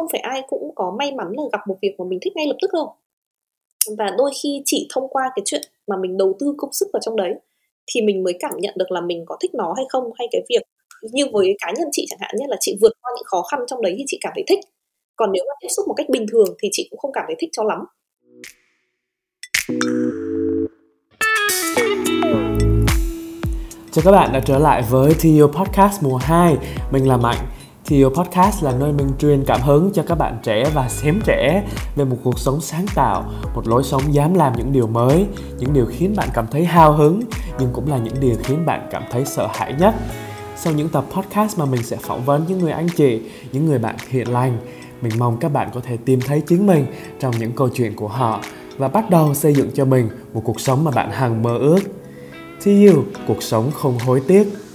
không phải ai cũng có may mắn là gặp một việc mà mình thích ngay lập tức đâu. Và đôi khi chỉ thông qua cái chuyện mà mình đầu tư công sức vào trong đấy, thì mình mới cảm nhận được là mình có thích nó hay không, hay cái việc như với cá nhân chị chẳng hạn nhé, là chị vượt qua những khó khăn trong đấy thì chị cảm thấy thích. Còn nếu mà tiếp xúc một cách bình thường thì chị cũng không cảm thấy thích cho lắm. Chào các bạn đã trở lại với TU Podcast mùa 2 Mình là Mạnh. TO Podcast là nơi mình truyền cảm hứng cho các bạn trẻ và xém trẻ về một cuộc sống sáng tạo, một lối sống dám làm những điều mới, những điều khiến bạn cảm thấy hào hứng, nhưng cũng là những điều khiến bạn cảm thấy sợ hãi nhất. Sau những tập podcast mà mình sẽ phỏng vấn những người anh chị, những người bạn hiện lành, mình mong các bạn có thể tìm thấy chính mình trong những câu chuyện của họ và bắt đầu xây dựng cho mình một cuộc sống mà bạn hằng mơ ước. See you, cuộc sống không hối tiếc.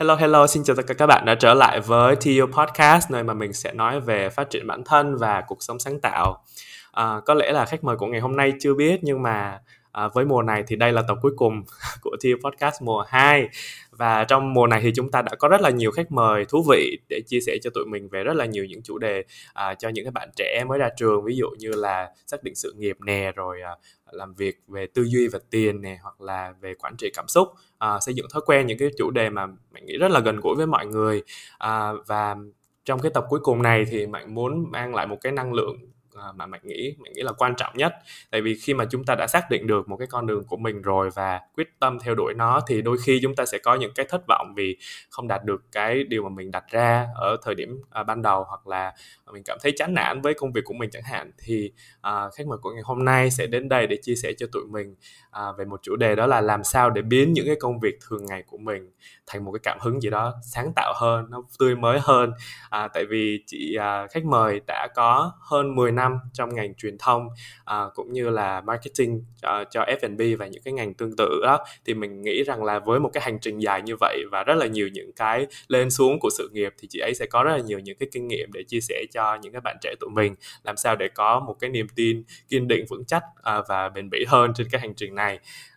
Hello hello, xin chào tất cả các bạn đã trở lại với TU Podcast nơi mà mình sẽ nói về phát triển bản thân và cuộc sống sáng tạo. À, có lẽ là khách mời của ngày hôm nay chưa biết nhưng mà à, với mùa này thì đây là tập cuối cùng của TU Podcast mùa 2 và trong mùa này thì chúng ta đã có rất là nhiều khách mời thú vị để chia sẻ cho tụi mình về rất là nhiều những chủ đề à, cho những cái bạn trẻ mới ra trường ví dụ như là xác định sự nghiệp nè rồi à, làm việc về tư duy và tiền nè hoặc là về quản trị cảm xúc à, xây dựng thói quen những cái chủ đề mà bạn nghĩ rất là gần gũi với mọi người. À, và trong cái tập cuối cùng này thì mạnh muốn mang lại một cái năng lượng à, mà bạn nghĩ bạn nghĩ là quan trọng nhất. Tại vì khi mà chúng ta đã xác định được một cái con đường của mình rồi và quyết tâm theo đuổi nó thì đôi khi chúng ta sẽ có những cái thất vọng vì không đạt được cái điều mà mình đặt ra ở thời điểm à, ban đầu hoặc là mình cảm thấy chán nản với công việc của mình chẳng hạn. Thì à, khách mời của ngày hôm nay sẽ đến đây để chia sẻ cho tụi mình à, về một chủ đề đó là làm sao để biến những cái công việc thường ngày của mình thành một cái cảm hứng gì đó sáng tạo hơn nó tươi mới hơn. À, tại vì chị à, khách mời đã có hơn 10 năm trong ngành truyền thông à, cũng như là marketing à, cho, cho F&B và những cái ngành tương tự đó. Thì mình nghĩ rằng là với một cái hành trình dài như vậy và rất là nhiều những cái lên xuống của sự nghiệp thì chị ấy sẽ có rất là nhiều những cái kinh nghiệm để chia sẻ cho những cái bạn trẻ tụi mình làm sao để có một cái niềm tin kiên định vững chắc à, và bền bỉ hơn trên cái hành trình này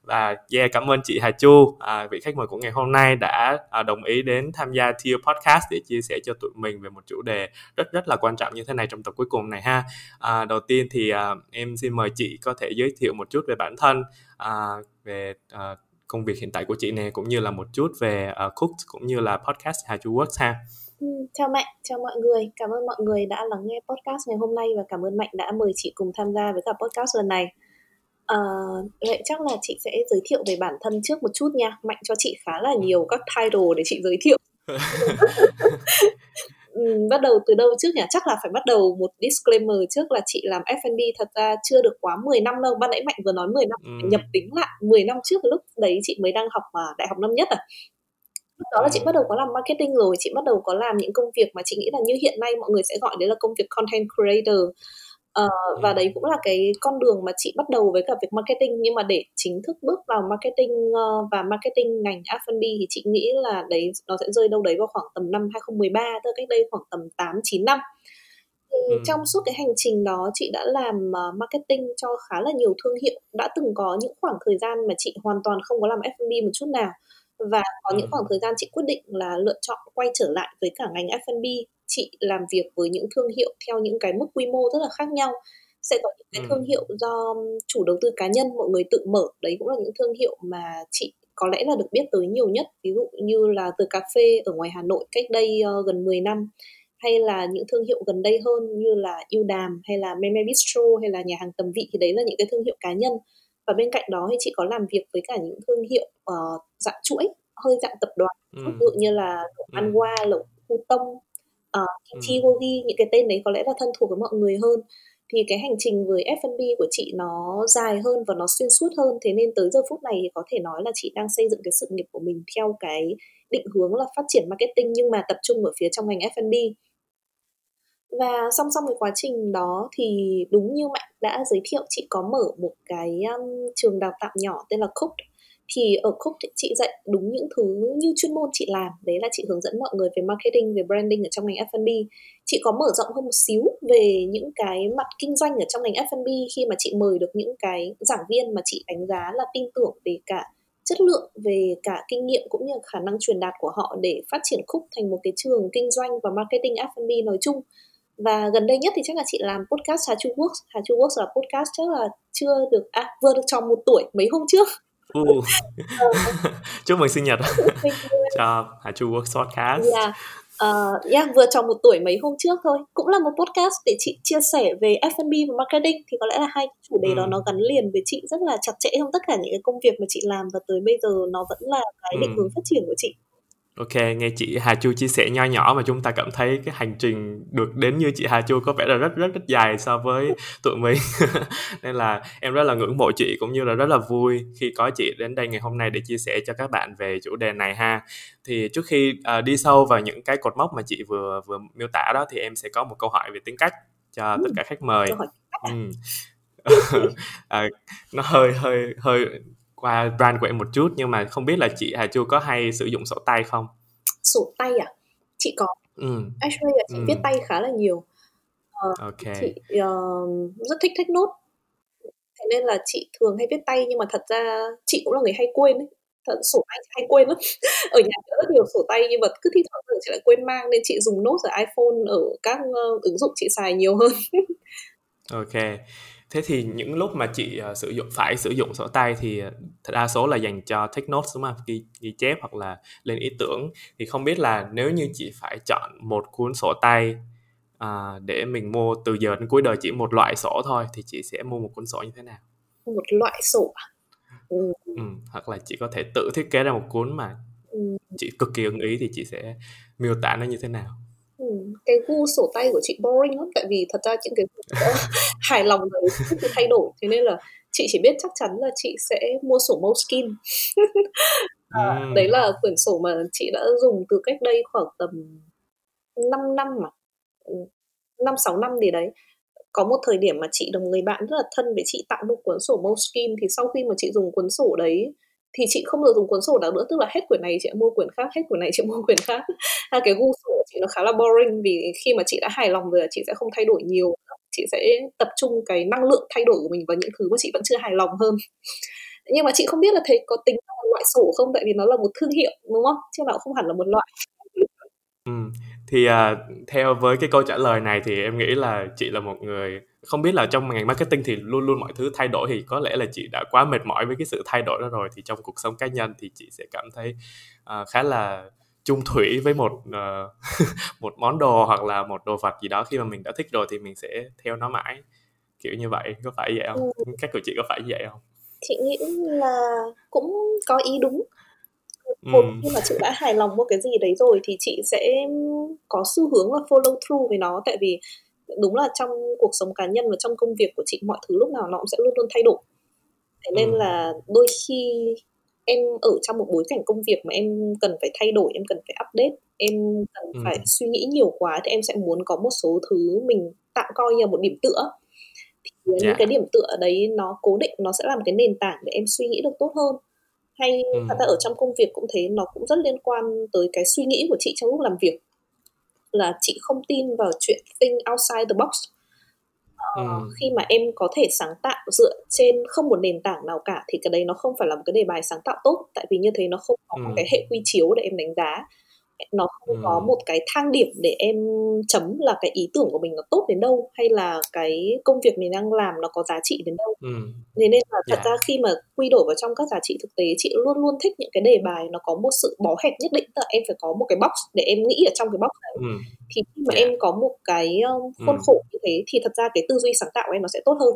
và yeah cảm ơn chị Hà Chu à, vị khách mời của ngày hôm nay đã à, đồng ý đến tham gia Tier Podcast để chia sẻ cho tụi mình về một chủ đề rất rất là quan trọng như thế này trong tập cuối cùng này ha à, đầu tiên thì à, em xin mời chị có thể giới thiệu một chút về bản thân à, về à, công việc hiện tại của chị nè cũng như là một chút về à, uh, Cook cũng như là podcast Hà Chu Works ha Ừ, chào Mạnh, chào mọi người. Cảm ơn mọi người đã lắng nghe podcast ngày hôm nay và cảm ơn Mạnh đã mời chị cùng tham gia với cả podcast lần này. À, vậy chắc là chị sẽ giới thiệu về bản thân trước một chút nha. Mạnh cho chị khá là nhiều các title để chị giới thiệu. ừ, bắt đầu từ đâu trước nhỉ? Chắc là phải bắt đầu một disclaimer trước là chị làm F&B thật ra chưa được quá 10 năm đâu. Ban nãy Mạnh vừa nói 10 năm, ừ. nhập tính lại 10 năm trước lúc đấy chị mới đang học mà đại học năm nhất à lúc đó là chị bắt đầu có làm marketing rồi chị bắt đầu có làm những công việc mà chị nghĩ là như hiện nay mọi người sẽ gọi đấy là công việc content creator Uh, và đấy cũng là cái con đường mà chị bắt đầu với cả việc marketing. Nhưng mà để chính thức bước vào marketing uh, và marketing ngành F&B thì chị nghĩ là đấy nó sẽ rơi đâu đấy vào khoảng tầm năm 2013 tức là cách đây khoảng tầm 8 9 năm. Thì ừ. trong suốt cái hành trình đó chị đã làm uh, marketing cho khá là nhiều thương hiệu, đã từng có những khoảng thời gian mà chị hoàn toàn không có làm F&B một chút nào. Và có những khoảng thời gian chị quyết định là lựa chọn quay trở lại với cả ngành F&B chị làm việc với những thương hiệu theo những cái mức quy mô rất là khác nhau. Sẽ có những cái thương hiệu do chủ đầu tư cá nhân mọi người tự mở. Đấy cũng là những thương hiệu mà chị có lẽ là được biết tới nhiều nhất. Ví dụ như là từ cà phê ở ngoài Hà Nội cách đây uh, gần 10 năm hay là những thương hiệu gần đây hơn như là yêu đàm hay là Meme Bistro hay là nhà hàng tầm vị thì đấy là những cái thương hiệu cá nhân. Và bên cạnh đó thì chị có làm việc với cả những thương hiệu uh, dạng chuỗi hơi dạng tập đoàn. Ừ. ví dụ như là lẩu ừ. ăn qua lẩu khu tông uh, chi ừ. những cái tên đấy có lẽ là thân thuộc với mọi người hơn. Thì cái hành trình với F&B của chị nó dài hơn và nó xuyên suốt hơn. Thế nên tới giờ phút này thì có thể nói là chị đang xây dựng cái sự nghiệp của mình theo cái định hướng là phát triển marketing nhưng mà tập trung ở phía trong ngành F&B và song song với quá trình đó thì đúng như Mạnh đã giới thiệu chị có mở một cái um, trường đào tạo nhỏ tên là Cook thì ở Cook thì chị dạy đúng những thứ như chuyên môn chị làm. Đấy là chị hướng dẫn mọi người về marketing, về branding ở trong ngành F&B chị có mở rộng hơn một xíu về những cái mặt kinh doanh ở trong ngành F&B khi mà chị mời được những cái giảng viên mà chị đánh giá là tin tưởng về cả chất lượng, về cả kinh nghiệm cũng như khả năng truyền đạt của họ để phát triển khúc thành một cái trường kinh doanh và marketing F&B nói chung. Và gần đây nhất thì chắc là chị làm podcast Hà Chu Works Hà Chu Works là podcast chắc là chưa được à vừa được tròn một tuổi mấy hôm trước uh. chúc mừng sinh nhật cho Hà Chu Works podcast yeah. Uh, yeah, vừa tròn một tuổi mấy hôm trước thôi cũng là một podcast để chị chia sẻ về F&B và marketing thì có lẽ là hai chủ đề ừ. đó nó gắn liền với chị rất là chặt chẽ trong tất cả những cái công việc mà chị làm và tới bây giờ nó vẫn là cái định ừ. hướng phát triển của chị Ok, nghe chị Hà Chu chia sẻ nho nhỏ mà chúng ta cảm thấy cái hành trình được đến như chị Hà Chu có vẻ là rất rất rất dài so với tụi mình. Nên là em rất là ngưỡng mộ chị cũng như là rất là vui khi có chị đến đây ngày hôm nay để chia sẻ cho các bạn về chủ đề này ha. Thì trước khi uh, đi sâu vào những cái cột mốc mà chị vừa vừa miêu tả đó thì em sẽ có một câu hỏi về tính cách cho tất cả khách mời. Ừ. à, nó hơi hơi hơi qua brand của em một chút nhưng mà không biết là chị Hà Chu có hay sử dụng sổ tay không? Sổ tay à? Chị có. Ừ. Actually là chị ừ. viết tay khá là nhiều. Uh, okay. Chị uh, rất thích thích nốt. Thế nên là chị thường hay viết tay nhưng mà thật ra chị cũng là người hay quên ấy. Thật, sổ tay hay quên lắm. ở nhà có rất nhiều sổ tay nhưng mà cứ thi thoảng chị lại quên mang nên chị dùng nốt ở iPhone ở các uh, ứng dụng chị xài nhiều hơn. ok thế thì những lúc mà chị uh, sử dụng phải sử dụng sổ tay thì uh, đa số là dành cho take notes đúng không ghi, ghi chép hoặc là lên ý tưởng thì không biết là nếu như chị phải chọn một cuốn sổ tay uh, để mình mua từ giờ đến cuối đời chỉ một loại sổ thôi thì chị sẽ mua một cuốn sổ như thế nào một loại sổ à? ừ. Ừ, hoặc là chị có thể tự thiết kế ra một cuốn mà ừ. chị cực kỳ ưng ý thì chị sẽ miêu tả nó như thế nào Ừ, cái gu sổ tay của chị boring lắm tại vì thật ra những cái hài lòng đấy thay đổi thế nên là chị chỉ biết chắc chắn là chị sẽ mua sổ Moleskine à, ừ. đấy là quyển sổ mà chị đã dùng từ cách đây khoảng tầm 5 năm mà. Ừ, năm sáu năm gì đấy. Có một thời điểm mà chị đồng người bạn rất là thân với chị tặng một cuốn sổ Moleskine thì sau khi mà chị dùng cuốn sổ đấy thì chị không được dùng cuốn sổ nào nữa. Tức là hết quyển này chị mua quyển khác hết quyển này chị mua quyển khác. À, cái gu sổ của chị nó khá là boring vì khi mà chị đã hài lòng rồi chị sẽ không thay đổi nhiều chị sẽ tập trung cái năng lượng thay đổi của mình vào những thứ mà chị vẫn chưa hài lòng hơn. Nhưng mà chị không biết là thế có tính là loại sổ không? Tại vì nó là một thương hiệu đúng không? Chứ nào không hẳn là một loại. Ừ. thì uh, theo với cái câu trả lời này thì em nghĩ là chị là một người không biết là trong ngành marketing thì luôn luôn mọi thứ thay đổi thì có lẽ là chị đã quá mệt mỏi với cái sự thay đổi đó rồi. Thì trong cuộc sống cá nhân thì chị sẽ cảm thấy uh, khá là chung thủy với một uh, một món đồ hoặc là một đồ vật gì đó khi mà mình đã thích rồi thì mình sẽ theo nó mãi kiểu như vậy có phải vậy không ừ. cách của chị có phải vậy không chị nghĩ là cũng có ý đúng một ừ. khi mà chị đã hài lòng với cái gì đấy rồi thì chị sẽ có xu hướng là follow through với nó tại vì đúng là trong cuộc sống cá nhân và trong công việc của chị mọi thứ lúc nào nó cũng sẽ luôn luôn thay đổi thế nên ừ. là đôi khi em ở trong một bối cảnh công việc mà em cần phải thay đổi em cần phải update em cần ừ. phải suy nghĩ nhiều quá thì em sẽ muốn có một số thứ mình tạm coi như là một điểm tựa thì yeah. những cái điểm tựa đấy nó cố định nó sẽ làm cái nền tảng để em suy nghĩ được tốt hơn hay ừ. thật ra ở trong công việc cũng thế nó cũng rất liên quan tới cái suy nghĩ của chị trong lúc làm việc là chị không tin vào chuyện think outside the box ờ, ừ. khi mà em có thể sáng tạo dựa trên không một nền tảng nào cả thì cái đấy nó không phải là một cái đề bài sáng tạo tốt tại vì như thế nó không có ừ. một cái hệ quy chiếu để em đánh giá nó không ừ. có một cái thang điểm để em chấm là cái ý tưởng của mình nó tốt đến đâu hay là cái công việc mình đang làm nó có giá trị đến đâu ừ. nên nên là thật yeah. Dạ. ra khi mà quy đổi vào trong các giá trị thực tế chị luôn luôn thích những cái đề bài nó có một sự bó hẹp nhất định tức là em phải có một cái box để em nghĩ ở trong cái box đấy ừ. thì khi mà yeah. Dạ. em có một cái khuôn ừ. khổ như thế thì thật ra cái tư duy sáng tạo của em nó sẽ tốt hơn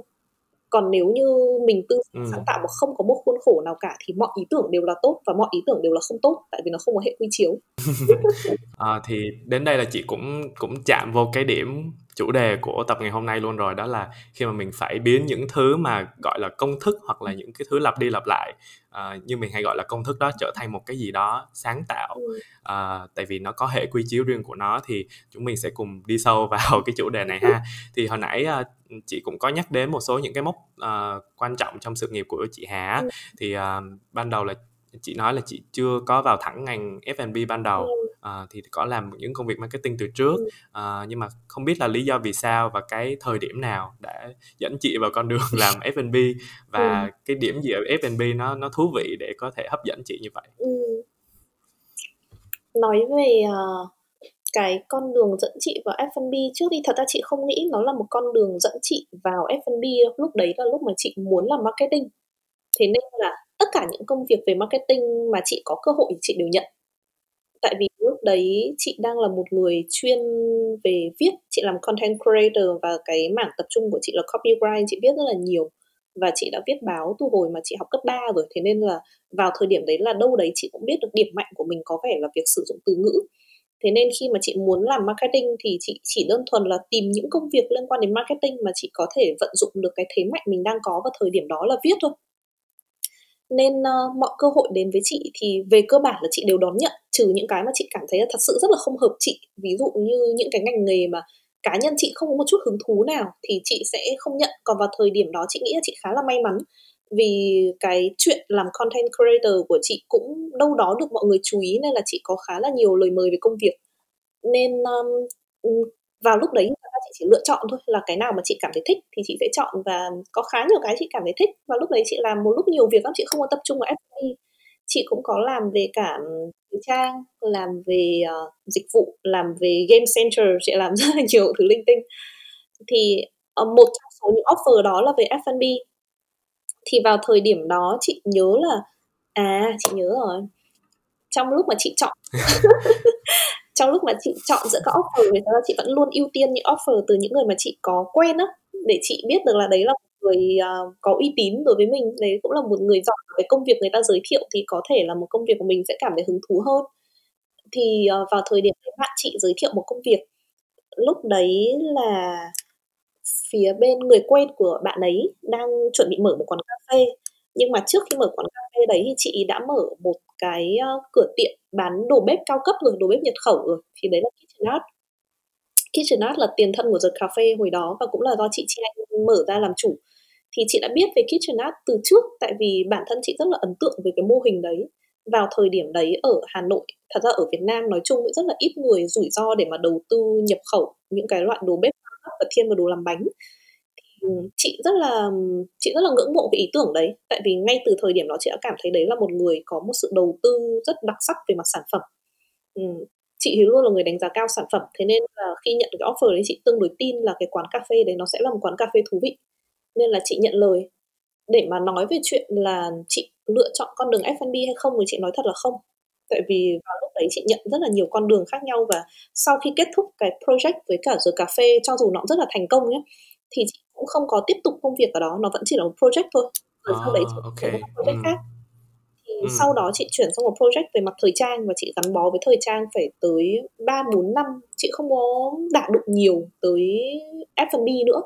còn nếu như mình tư ừ. sáng tạo mà không có một khuôn khổ nào cả thì mọi ý tưởng đều là tốt và mọi ý tưởng đều là không tốt tại vì nó không có hệ quy chiếu à, thì đến đây là chị cũng cũng chạm vô cái điểm chủ đề của tập ngày hôm nay luôn rồi đó là khi mà mình phải biến những thứ mà gọi là công thức hoặc là những cái thứ lặp đi lặp lại uh, như mình hay gọi là công thức đó trở thành một cái gì đó sáng tạo. Uh, tại vì nó có hệ quy chiếu riêng của nó thì chúng mình sẽ cùng đi sâu vào cái chủ đề này ha. Thì hồi nãy uh, chị cũng có nhắc đến một số những cái mốc uh, quan trọng trong sự nghiệp của chị Hà thì uh, ban đầu là chị nói là chị chưa có vào thẳng ngành F&B ban đầu. Uh, thì có làm những công việc marketing từ trước. Uh, nhưng mà không biết là lý do vì sao và cái thời điểm nào đã dẫn chị vào con đường làm F&B và cái điểm gì ở F&B nó nó thú vị để có thể hấp dẫn chị như vậy. Ừ. Nói về uh, cái con đường dẫn chị vào F&B trước đi thật ra chị không nghĩ nó là một con đường dẫn chị vào F&B lúc đấy là lúc mà chị muốn làm marketing. Thế nên là tất cả những công việc về marketing mà chị có cơ hội thì chị đều nhận. Tại vì lúc đấy chị đang là một người chuyên về viết chị làm content creator và cái mảng tập trung của chị là copywriting, chị viết rất là nhiều và chị đã viết báo từ hồi mà chị học cấp 3 rồi. Thế nên là vào thời điểm đấy là đâu đấy chị cũng biết được điểm mạnh của mình có vẻ là việc sử dụng từ ngữ. Thế nên khi mà chị muốn làm marketing thì chị chỉ đơn thuần là tìm những công việc liên quan đến marketing mà chị có thể vận dụng được cái thế mạnh mình đang có vào thời điểm đó là viết thôi nên uh, mọi cơ hội đến với chị thì về cơ bản là chị đều đón nhận trừ những cái mà chị cảm thấy là thật sự rất là không hợp chị. Ví dụ như những cái ngành nghề mà cá nhân chị không có một chút hứng thú nào thì chị sẽ không nhận. Còn vào thời điểm đó chị nghĩ là chị khá là may mắn vì cái chuyện làm content creator của chị cũng đâu đó được mọi người chú ý nên là chị có khá là nhiều lời mời về công việc. Nên um, vào lúc đấy chị chỉ lựa chọn thôi là cái nào mà chị cảm thấy thích thì chị sẽ chọn. Và có khá nhiều cái chị cảm thấy thích. Và lúc đấy chị làm một lúc nhiều việc lắm chị không có tập trung vào F&B chị cũng có làm về cả ừ, thời trang làm về uh, dịch vụ làm về game center chị làm rất là nhiều thứ linh tinh. Thì uh, một trong số những offer đó là về F&B thì vào thời điểm đó chị nhớ là à chị nhớ rồi trong lúc mà chị chọn trong lúc mà chị chọn giữa các offer thì chị vẫn luôn ưu tiên những offer từ những người mà chị có quen á. Để chị biết được là đấy là một người uh, có uy tín đối với mình đấy cũng là một người giỏi cái công việc người ta giới thiệu thì có thể là một công việc của mình sẽ cảm thấy hứng thú hơn. Thì uh, vào thời điểm bạn chị giới thiệu một công việc lúc đấy là phía bên người quen của bạn ấy đang chuẩn bị mở một quán cà phê. Nhưng mà trước khi mở quán cà phê đấy thì chị đã mở một cái uh, cửa tiệm bán đồ bếp cao cấp rồi đồ bếp nhập khẩu rồi thì đấy là kitchen art. Kitchen art là tiền thân của the cafe hồi đó và cũng là do chị chi anh mở ra làm chủ. Thì chị đã biết về kitchen art từ trước tại vì bản thân chị rất là ấn tượng về cái mô hình đấy. Vào thời điểm đấy ở Hà Nội thật ra ở Việt Nam nói chung cũng rất là ít người rủi ro để mà đầu tư nhập khẩu những cái loại đồ bếp và thiên vào đồ làm bánh. Ừ, chị rất là, chị rất là ngưỡng mộ về ý tưởng đấy. Tại vì ngay từ thời điểm đó chị đã cảm thấy đấy là một người có một sự đầu tư rất đặc sắc về mặt sản phẩm. Ừ, chị thì luôn là người đánh giá cao sản phẩm. Thế nên là khi nhận cái offer đấy, chị tương đối tin là cái quán cà phê đấy nó sẽ là một quán cà phê thú vị. Nên là chị nhận lời. Để mà nói về chuyện là chị lựa chọn con đường F&B hay không thì chị nói thật là không. Tại vì vào lúc đấy chị nhận rất là nhiều con đường khác nhau và sau khi kết thúc cái project với cả giờ cà phê, cho dù nó rất là thành công nhé thì chị cũng không có tiếp tục công việc ở đó nó vẫn chỉ là một project thôi rồi sau đấy chị à, okay. một project mm. khác thì mm. sau đó chị chuyển sang một project về mặt thời trang và chị gắn bó với thời trang phải tới ba bốn năm chị không có đạt được nhiều tới F&B nữa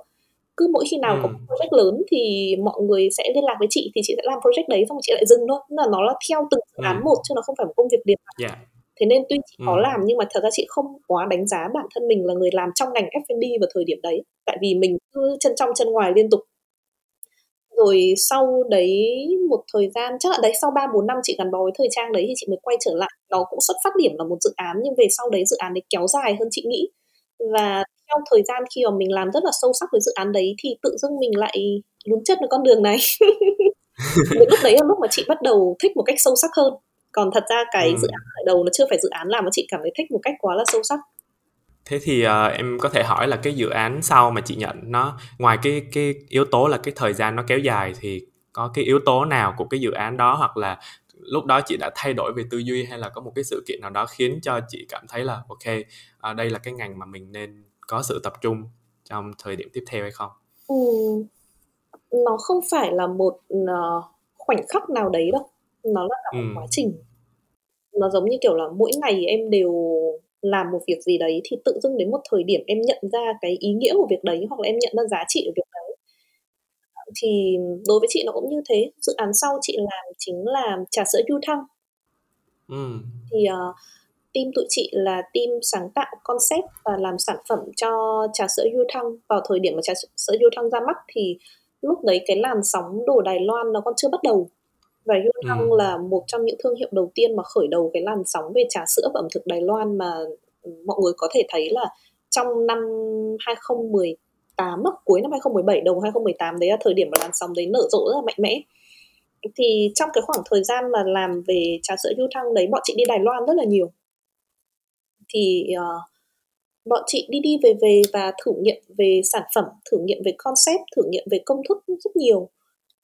cứ mỗi khi nào ừ. có project lớn thì mọi người sẽ liên lạc với chị thì chị sẽ làm project đấy xong chị lại dừng thôi là nó là theo từng dự án ừ. một chứ nó không phải một công việc liền yeah. Thế nên tuy chị ừ. có làm nhưng mà thật ra chị không quá đánh giá bản thân mình là người làm trong ngành F&B vào thời điểm đấy. Tại vì mình cứ chân trong chân ngoài liên tục. Rồi sau đấy một thời gian chắc là đấy sau ba bốn năm chị gắn bó với thời trang đấy thì chị mới quay trở lại. Nó cũng xuất phát điểm là một dự án nhưng về sau đấy dự án đấy kéo dài hơn chị nghĩ. Và theo thời gian khi mà mình làm rất là sâu sắc với dự án đấy thì tự dưng mình lại lún chân vào con đường này. Lúc đấy là lúc mà chị bắt đầu thích một cách sâu sắc hơn còn thật ra cái ừ. dự án khởi đầu nó chưa phải dự án làm mà chị cảm thấy thích một cách quá là sâu sắc thế thì uh, em có thể hỏi là cái dự án sau mà chị nhận nó ngoài cái cái yếu tố là cái thời gian nó kéo dài thì có cái yếu tố nào của cái dự án đó hoặc là lúc đó chị đã thay đổi về tư duy hay là có một cái sự kiện nào đó khiến cho chị cảm thấy là ok à, đây là cái ngành mà mình nên có sự tập trung trong thời điểm tiếp theo hay không? Ừ, nó không phải là một uh, khoảnh khắc nào đấy đâu, nó là cả một ừ. quá trình. Nó giống như kiểu là mỗi ngày em đều làm một việc gì đấy thì tự dưng đến một thời điểm em nhận ra cái ý nghĩa của việc đấy hoặc là em nhận ra giá trị của việc đấy. Thì đối với chị nó cũng như thế. Dự án sau chị làm chính là trà sữa du thăng. Ừ. thì uh, team tụi chị là team sáng tạo concept và làm sản phẩm cho trà sữa du thăng. Vào thời điểm mà trà sữa du thăng ra mắt thì lúc đấy cái làn sóng đồ Đài Loan nó còn chưa bắt đầu và Yunhong ừ. là một trong những thương hiệu đầu tiên mà khởi đầu cái làn sóng về trà sữa và ẩm thực Đài Loan mà mọi người có thể thấy là trong năm 2018 cuối năm 2017 đầu 2018 đấy là thời điểm mà làn sóng đấy nở rộ rất là mạnh mẽ. Thì trong cái khoảng thời gian mà làm về trà sữa yu thăng đấy bọn chị đi Đài Loan rất là nhiều. Thì uh, bọn chị đi đi về về và thử nghiệm về sản phẩm thử nghiệm về concept thử nghiệm về công thức rất nhiều.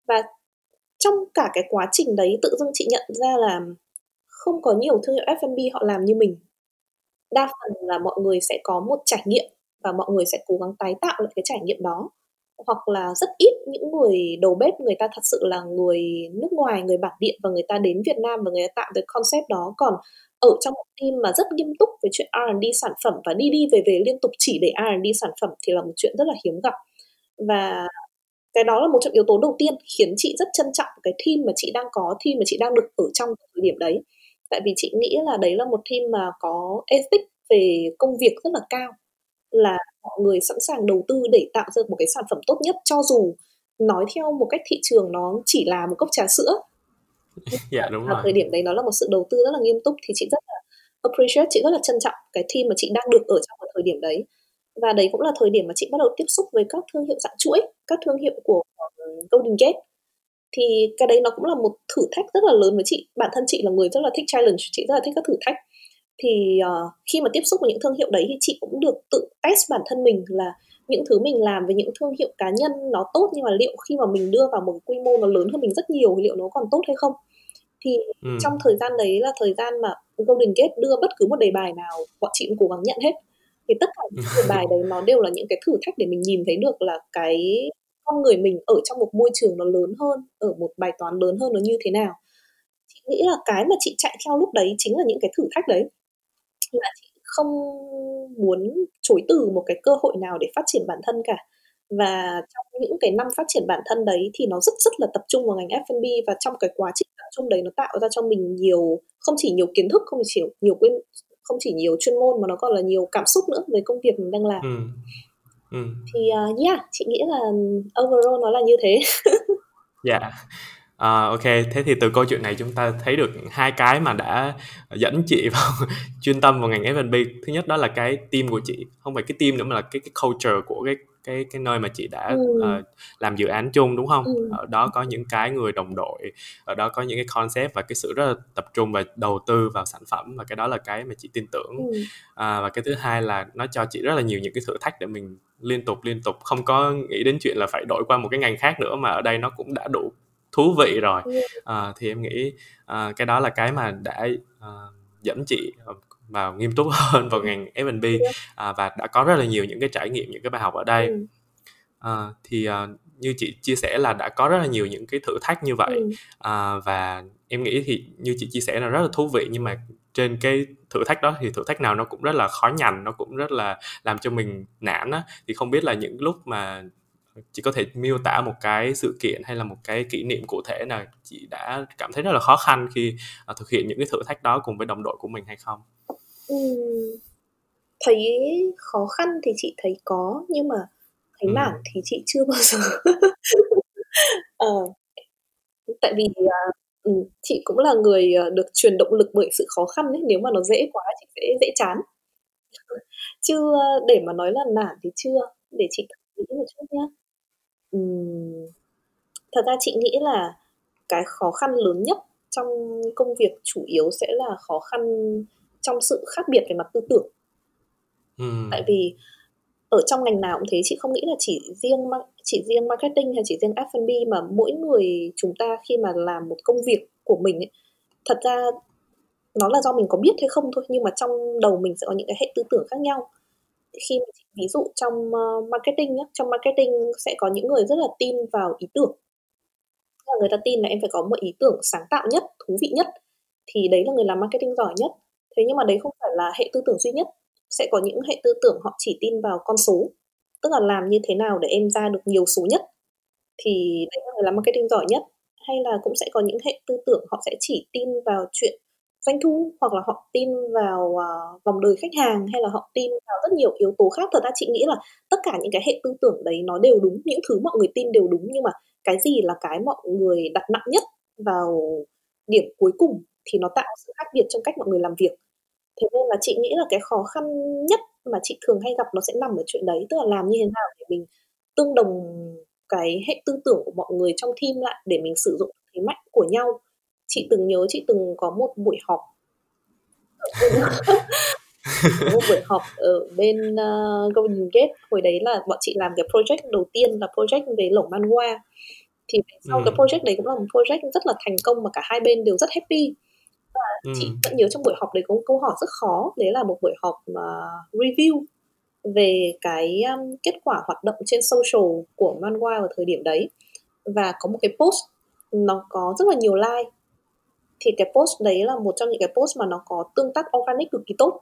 Và trong cả cái quá trình đấy tự dưng chị nhận ra là không có nhiều thương hiệu F&B họ làm như mình. Đa phần là mọi người sẽ có một trải nghiệm và mọi người sẽ cố gắng tái tạo lại cái trải nghiệm đó. Hoặc là rất ít những người đầu bếp người ta thật sự là người nước ngoài, người bản địa và người ta đến Việt Nam và người ta tạo cái concept đó. Còn ở trong một team mà rất nghiêm túc về chuyện R&D sản phẩm và đi đi về về liên tục chỉ để R&D sản phẩm thì là một chuyện rất là hiếm gặp. Và cái đó là một trong yếu tố đầu tiên khiến chị rất trân trọng cái team mà chị đang có team mà chị đang được ở trong thời điểm đấy. Tại vì chị nghĩ là đấy là một team mà có ethic về công việc rất là cao là mọi người sẵn sàng đầu tư để tạo ra một cái sản phẩm tốt nhất cho dù nói theo một cách thị trường nó chỉ là một cốc trà sữa. Dạ đúng rồi. thời điểm đấy nó là một sự đầu tư rất là nghiêm túc thì chị rất là appreciate chị rất là trân trọng cái team mà chị đang được ở trong một thời điểm đấy và đấy cũng là thời điểm mà chị bắt đầu tiếp xúc với các thương hiệu dạng chuỗi các thương hiệu của um, Golden Gate. Thì cái đấy nó cũng là một thử thách rất là lớn với chị. Bản thân chị là người rất là thích challenge chị rất là thích các thử thách. Thì uh, khi mà tiếp xúc với những thương hiệu đấy thì chị cũng được tự test bản thân mình là những thứ mình làm với những thương hiệu cá nhân nó tốt nhưng mà liệu khi mà mình đưa vào một quy mô nó lớn hơn mình rất nhiều thì liệu nó còn tốt hay không? Thì ừ. trong thời gian đấy là thời gian mà Golden Gate đưa bất cứ một đề bài nào bọn chị cũng cố gắng nhận hết thì tất cả những cái bài đấy nó đều là những cái thử thách để mình nhìn thấy được là cái con người mình ở trong một môi trường nó lớn hơn, ở một bài toán lớn hơn nó như thế nào. Chị nghĩ là cái mà chị chạy theo lúc đấy chính là những cái thử thách đấy. Là chị không muốn chối từ một cái cơ hội nào để phát triển bản thân cả. Và trong những cái năm phát triển bản thân đấy thì nó rất rất là tập trung vào ngành F&B và trong cái quá trình tập trung đấy nó tạo ra cho mình nhiều, không chỉ nhiều kiến thức, không chỉ nhiều quên không chỉ nhiều chuyên môn mà nó còn là nhiều cảm xúc nữa về công việc mình đang làm ừ. Ừ. thì uh, yeah chị nghĩ là overall nó là như thế dạ yeah. À, ok, thế thì từ câu chuyện này chúng ta thấy được hai cái mà đã dẫn chị vào chuyên tâm vào ngành F&B. Thứ nhất đó là cái team của chị, không phải cái team nữa mà là cái cái culture của cái cái cái nơi mà chị đã ừ. uh, làm dự án chung đúng không? Ừ. Ở đó có những cái người đồng đội, ở đó có những cái concept và cái sự rất là tập trung và đầu tư vào sản phẩm và cái đó là cái mà chị tin tưởng. Ừ. À, và cái thứ hai là nó cho chị rất là nhiều những cái thử thách để mình liên tục liên tục không có nghĩ đến chuyện là phải đổi qua một cái ngành khác nữa mà ở đây nó cũng đã đủ thú vị rồi à, thì em nghĩ à, cái đó là cái mà đã à, dẫn chị vào nghiêm túc hơn vào ngành F&B à, và đã có rất là nhiều những cái trải nghiệm những cái bài học ở đây. À, thì à, như chị chia sẻ là đã có rất là nhiều những cái thử thách như vậy. À, và em nghĩ thì như chị chia sẻ là rất là thú vị nhưng mà trên cái thử thách đó thì thử thách nào nó cũng rất là khó nhằn nó cũng rất là làm cho mình nản á. Thì không biết là những lúc mà chị có thể miêu tả một cái sự kiện hay là một cái kỷ niệm cụ thể nào chị đã cảm thấy rất là khó khăn khi uh, thực hiện những cái thử thách đó cùng với đồng đội của mình hay không? Ừ, thấy khó khăn thì chị thấy có nhưng mà thấy ừ. nản thì chị chưa bao giờ. ờ, tại vì uh, chị cũng là người được truyền động lực bởi sự khó khăn ấy nếu mà nó dễ quá chị sẽ dễ chán chứ để mà nói là nản thì chưa để chị nghĩ một chút nhé thật ra chị nghĩ là cái khó khăn lớn nhất trong công việc chủ yếu sẽ là khó khăn trong sự khác biệt về mặt tư tưởng. Ừm. tại vì ở trong ngành nào cũng thế chị không nghĩ là chỉ riêng chỉ riêng marketing hay chỉ riêng F&B mà mỗi người chúng ta khi mà làm một công việc của mình ấy, thật ra nó là do mình có biết hay không thôi nhưng mà trong đầu mình sẽ có những cái hệ tư tưởng khác nhau. Khi ví dụ trong uh, marketing nhé trong marketing sẽ có những người rất là tin vào ý tưởng. Là người ta tin là em phải có một ý tưởng sáng tạo nhất thú vị nhất thì đấy là người làm marketing giỏi nhất thế nhưng mà đấy không phải là hệ tư tưởng duy nhất. Sẽ có những hệ tư tưởng họ chỉ tin vào con số tức là làm như thế nào để em ra được nhiều số nhất. Thì đấy là người làm marketing giỏi nhất. Hay là cũng sẽ có những hệ tư tưởng họ sẽ chỉ tin vào chuyện doanh thu hoặc là họ tin vào uh, vòng đời khách hàng hay là họ tin vào rất nhiều yếu tố khác. Thật ra chị nghĩ là tất cả những cái hệ tư tưởng đấy nó đều đúng những thứ mọi người tin đều đúng. Nhưng mà cái gì là cái mọi người đặt nặng nhất vào điểm cuối cùng thì nó tạo sự khác biệt trong cách mọi người làm việc. Thế nên là chị nghĩ là cái khó khăn nhất mà chị thường hay gặp nó sẽ nằm ở chuyện đấy tức là làm như thế nào để mình tương đồng cái hệ tư tưởng của mọi người trong team lại để mình sử dụng thế mạnh của nhau. Chị từng nhớ chị từng có một buổi họp. Một buổi họp ở bên uh, Golden Gate. Hồi đấy là bọn chị làm cái project đầu tiên là project về lẩu manhwa thì sau ừ. cái project đấy cũng là một project rất là thành công mà cả hai bên đều rất happy và ừ. chị vẫn nhớ trong buổi họp đấy có một câu hỏi rất khó đấy là một buổi họp mà review về cái um, kết quả hoạt động trên social của manhwa ở thời điểm đấy và có một cái post nó có rất là nhiều like thì cái post đấy là một trong những cái post mà nó có tương tác organic cực kỳ tốt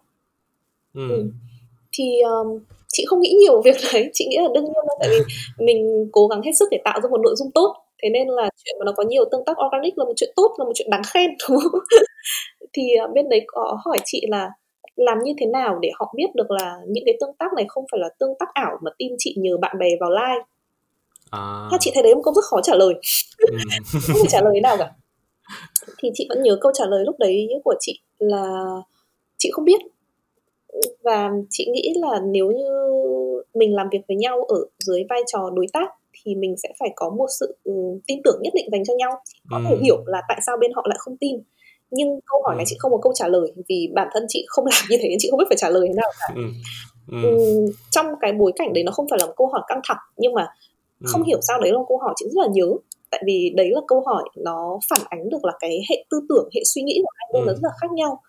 ừ. Ừ. thì um, chị không nghĩ nhiều việc đấy chị nghĩ là đương nhiên là tại vì mình cố gắng hết sức để tạo ra một nội dung tốt thế nên là chuyện mà nó có nhiều tương tác organic là một chuyện tốt là một chuyện đáng khen đúng không? Thì uh, bên đấy có hỏi chị là làm như thế nào để họ biết được là những cái tương tác này không phải là tương tác ảo mà team chị nhờ bạn bè vào like à. chị thấy đấy một câu rất khó trả lời. Ừ. không trả lời thế nào cả. Thì chị vẫn nhớ câu trả lời lúc đấy của chị là chị không biết. Và chị nghĩ là nếu như mình làm việc với nhau ở dưới vai trò đối tác thì mình sẽ phải có một sự ừ, tin tưởng nhất định dành cho nhau có thể ừ. hiểu là tại sao bên họ lại không tin nhưng câu hỏi này ừ. chị không có câu trả lời vì bản thân chị không làm như thế nên chị không biết phải trả lời thế nào cả ừ. Ừ. Ừ, trong cái bối cảnh đấy nó không phải là một câu hỏi căng thẳng nhưng mà không ừ. hiểu sao đấy là một câu hỏi chị rất là nhớ tại vì đấy là câu hỏi nó phản ánh được là cái hệ tư tưởng hệ suy nghĩ của hai bên ừ. nó rất là khác nhau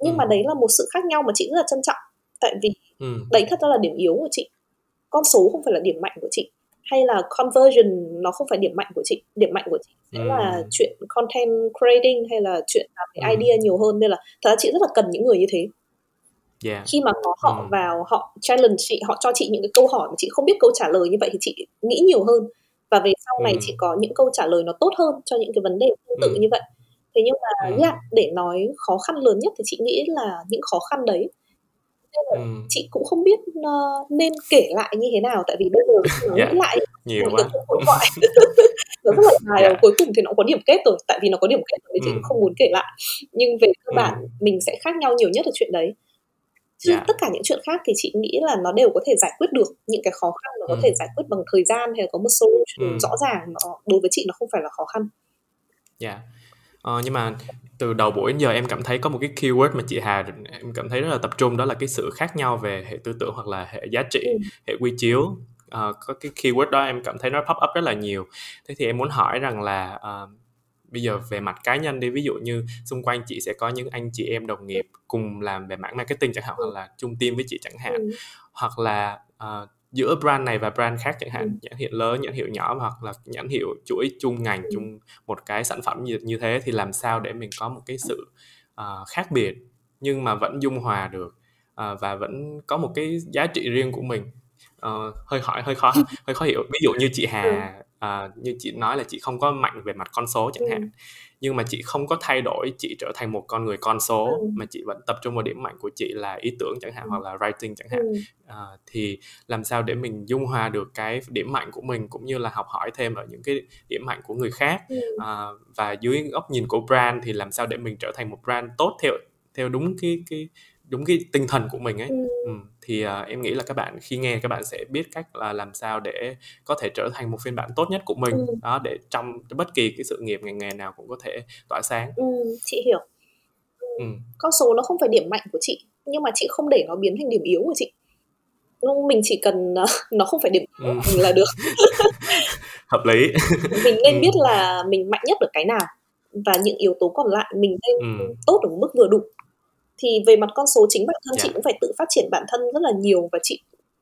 nhưng ừ. mà đấy là một sự khác nhau mà chị rất là trân trọng tại vì ừ. đấy thật ra là điểm yếu của chị con số không phải là điểm mạnh của chị hay là conversion nó không phải điểm mạnh của chị điểm mạnh của chị sẽ ừ. là chuyện content creating hay là chuyện làm cái ừ. idea nhiều hơn nên là thật ra chị rất là cần những người như thế yeah. khi mà có họ ừ. vào họ challenge chị họ cho chị những cái câu hỏi mà chị không biết câu trả lời như vậy thì chị nghĩ nhiều hơn và về sau này ừ. chị có những câu trả lời nó tốt hơn cho những cái vấn đề tương tự ừ. như vậy thế nhưng mà ừ. yeah, để nói khó khăn lớn nhất thì chị nghĩ là những khó khăn đấy nên là ừ. chị cũng không biết uh, nên kể lại như thế nào tại vì bây giờ nói yeah. lại nhiều quá nó rất là dài yeah. cuối cùng thì nó có điểm kết rồi tại vì nó có điểm kết rồi thì chị ừ. cũng không muốn kể lại nhưng về cơ ừ. bản mình sẽ khác nhau nhiều nhất ở chuyện đấy chứ yeah. tất cả những chuyện khác thì chị nghĩ là nó đều có thể giải quyết được những cái khó khăn nó có ừ. thể giải quyết bằng thời gian hay là có một solution ừ. rõ ràng nó đối với chị nó không phải là khó khăn yeah. Ờ, nhưng mà từ đầu buổi đến giờ em cảm thấy có một cái keyword mà chị Hà em cảm thấy rất là tập trung đó là cái sự khác nhau về hệ tư tưởng hoặc là hệ giá trị, ừ. hệ quy chiếu. Uh, có cái keyword đó em cảm thấy nó pop up rất là nhiều. Thế thì em muốn hỏi rằng là uh, bây giờ về mặt cá nhân đi ví dụ như xung quanh chị sẽ có những anh chị em đồng nghiệp cùng làm về mảng marketing chẳng hạn hoặc là chung team với chị chẳng hạn ừ. hoặc là uh, giữa brand này và brand khác chẳng hạn ừ. nhãn hiệu lớn nhãn hiệu nhỏ hoặc là nhãn hiệu chuỗi chung ngành ừ. chung một cái sản phẩm như như thế thì làm sao để mình có một cái sự uh, khác biệt nhưng mà vẫn dung hòa được uh, và vẫn có một cái giá trị riêng của mình? Uh, hơi hỏi hơi khó hơi khó hiểu. Ví dụ như chị Hà uh, như chị nói là chị không có mạnh về mặt con số chẳng hạn nhưng mà chị không có thay đổi chị trở thành một con người con số ừ. mà chị vẫn tập trung vào điểm mạnh của chị là ý tưởng chẳng hạn ừ. hoặc là writing chẳng hạn ừ. à, thì làm sao để mình dung hòa được cái điểm mạnh của mình cũng như là học hỏi thêm ở những cái điểm mạnh của người khác ừ. à, và dưới góc nhìn của brand thì làm sao để mình trở thành một brand tốt theo theo đúng cái cái đúng cái tinh thần của mình ấy ừ. Ừ. thì uh, em nghĩ là các bạn khi nghe các bạn sẽ biết cách là làm sao để có thể trở thành một phiên bản tốt nhất của mình ừ. đó để trong bất kỳ cái sự nghiệp ngành nghề nào cũng có thể tỏa sáng ừ, chị hiểu ừ. con số nó không phải điểm mạnh của chị nhưng mà chị không để nó biến thành điểm yếu của chị mình chỉ cần uh, nó không phải điểm ừ. mình là được hợp lý mình nên ừ. biết là mình mạnh nhất ở cái nào và những yếu tố còn lại mình nên ừ. tốt ở mức vừa đủ thì về mặt con số chính bản thân yeah. chị dạ. cũng phải tự phát triển bản thân rất là nhiều và chị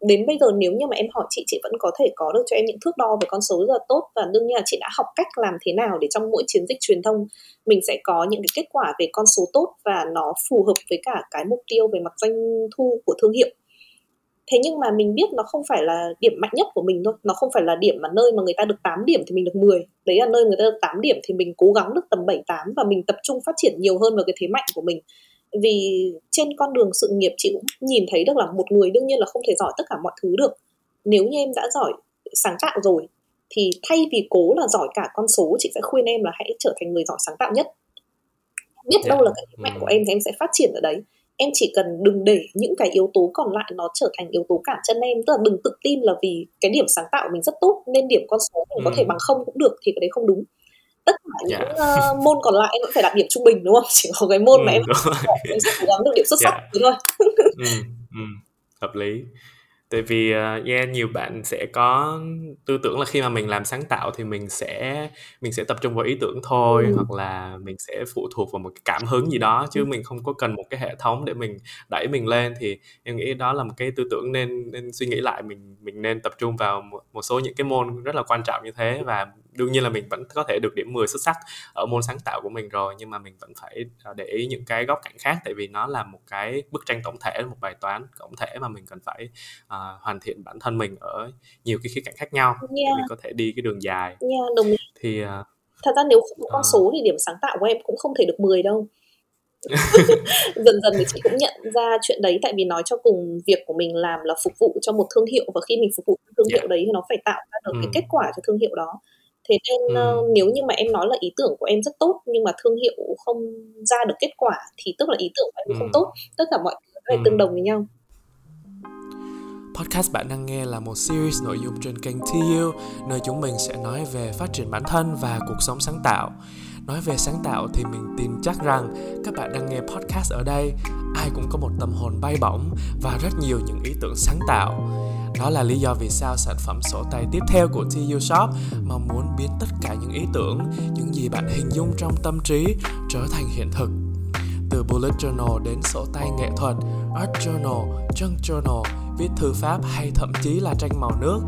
đến bây giờ nếu như mà em hỏi chị chị vẫn có thể có được cho em những thước đo về con số rất là tốt và đương nhiên là chị đã học cách làm thế nào để trong mỗi chiến dịch truyền thông mình sẽ có những cái kết quả về con số tốt và nó phù hợp với cả cái mục tiêu về mặt doanh thu của thương hiệu thế nhưng mà mình biết nó không phải là điểm mạnh nhất của mình thôi nó không phải là điểm mà nơi mà người ta được 8 điểm thì mình được 10 đấy là nơi người ta được 8 điểm thì mình cố gắng được tầm 7 8 và mình tập trung phát triển nhiều hơn vào cái thế mạnh của mình vì trên con đường sự nghiệp chị cũng nhìn thấy được là một người đương nhiên là không thể giỏi tất cả mọi thứ được. Nếu như em đã giỏi sáng tạo rồi thì thay vì cố là giỏi cả con số chị sẽ khuyên em là hãy trở thành người giỏi sáng tạo nhất. Biết yeah. đâu là cái mạnh của em thì em sẽ phát triển ở đấy. Em chỉ cần đừng để những cái yếu tố còn lại nó trở thành yếu tố cản chân em. Tức là đừng tự tin là vì cái điểm sáng tạo của mình rất tốt nên điểm con số mình ừ. có thể bằng không cũng được thì cái đấy không đúng tất cả những yeah. uh, môn còn lại em vẫn phải đạt điểm trung bình đúng không chỉ có cái môn ừ, mà em, sẽ cố gắng được điểm xuất sắc yeah. thôi ừ, ừ, hợp lý tại vì uh, yeah, nhiều bạn sẽ có tư tưởng là khi mà mình làm sáng tạo thì mình sẽ mình sẽ tập trung vào ý tưởng thôi ừ. hoặc là mình sẽ phụ thuộc vào một cái cảm hứng gì đó chứ ừ. mình không có cần một cái hệ thống để mình đẩy mình lên thì em nghĩ đó là một cái tư tưởng nên nên suy nghĩ lại mình mình nên tập trung vào một, một số những cái môn rất là quan trọng như thế và đương nhiên là mình vẫn có thể được điểm 10 xuất sắc ở môn sáng tạo của mình rồi nhưng mà mình vẫn phải à, để ý những cái góc cạnh khác tại vì nó là một cái bức tranh tổng thể một bài toán tổng thể mà mình cần phải uh, hoàn thiện bản thân mình ở nhiều cái khía cạnh khác nhau yeah. để mình có thể đi cái đường dài yeah, đồng ý. thì uh, thật ra nếu không có con uh, số thì điểm sáng tạo của em cũng không thể được 10 đâu dần dần thì chị cũng nhận ra chuyện đấy tại vì nói cho cùng việc của mình làm là phục vụ cho một thương hiệu và khi mình phục vụ thương yeah. hiệu đấy thì nó phải tạo ra được ừ. cái kết quả cho thương hiệu đó thế nên ừ. uh, nếu như mà em nói là ý tưởng của em rất tốt nhưng mà thương hiệu không ra được kết quả thì tức là ý tưởng của em ừ. không tốt tất cả mọi thứ phải ừ. tương đồng với nhau Podcast bạn đang nghe là một series nội dung trên kênh TU nơi chúng mình sẽ nói về phát triển bản thân và cuộc sống sáng tạo. Nói về sáng tạo thì mình tin chắc rằng các bạn đang nghe podcast ở đây ai cũng có một tâm hồn bay bổng và rất nhiều những ý tưởng sáng tạo đó là lý do vì sao sản phẩm sổ tay tiếp theo của TU Shop mong muốn biến tất cả những ý tưởng, những gì bạn hình dung trong tâm trí trở thành hiện thực. Từ bullet journal đến sổ tay nghệ thuật, art journal, junk journal, viết thư pháp hay thậm chí là tranh màu nước,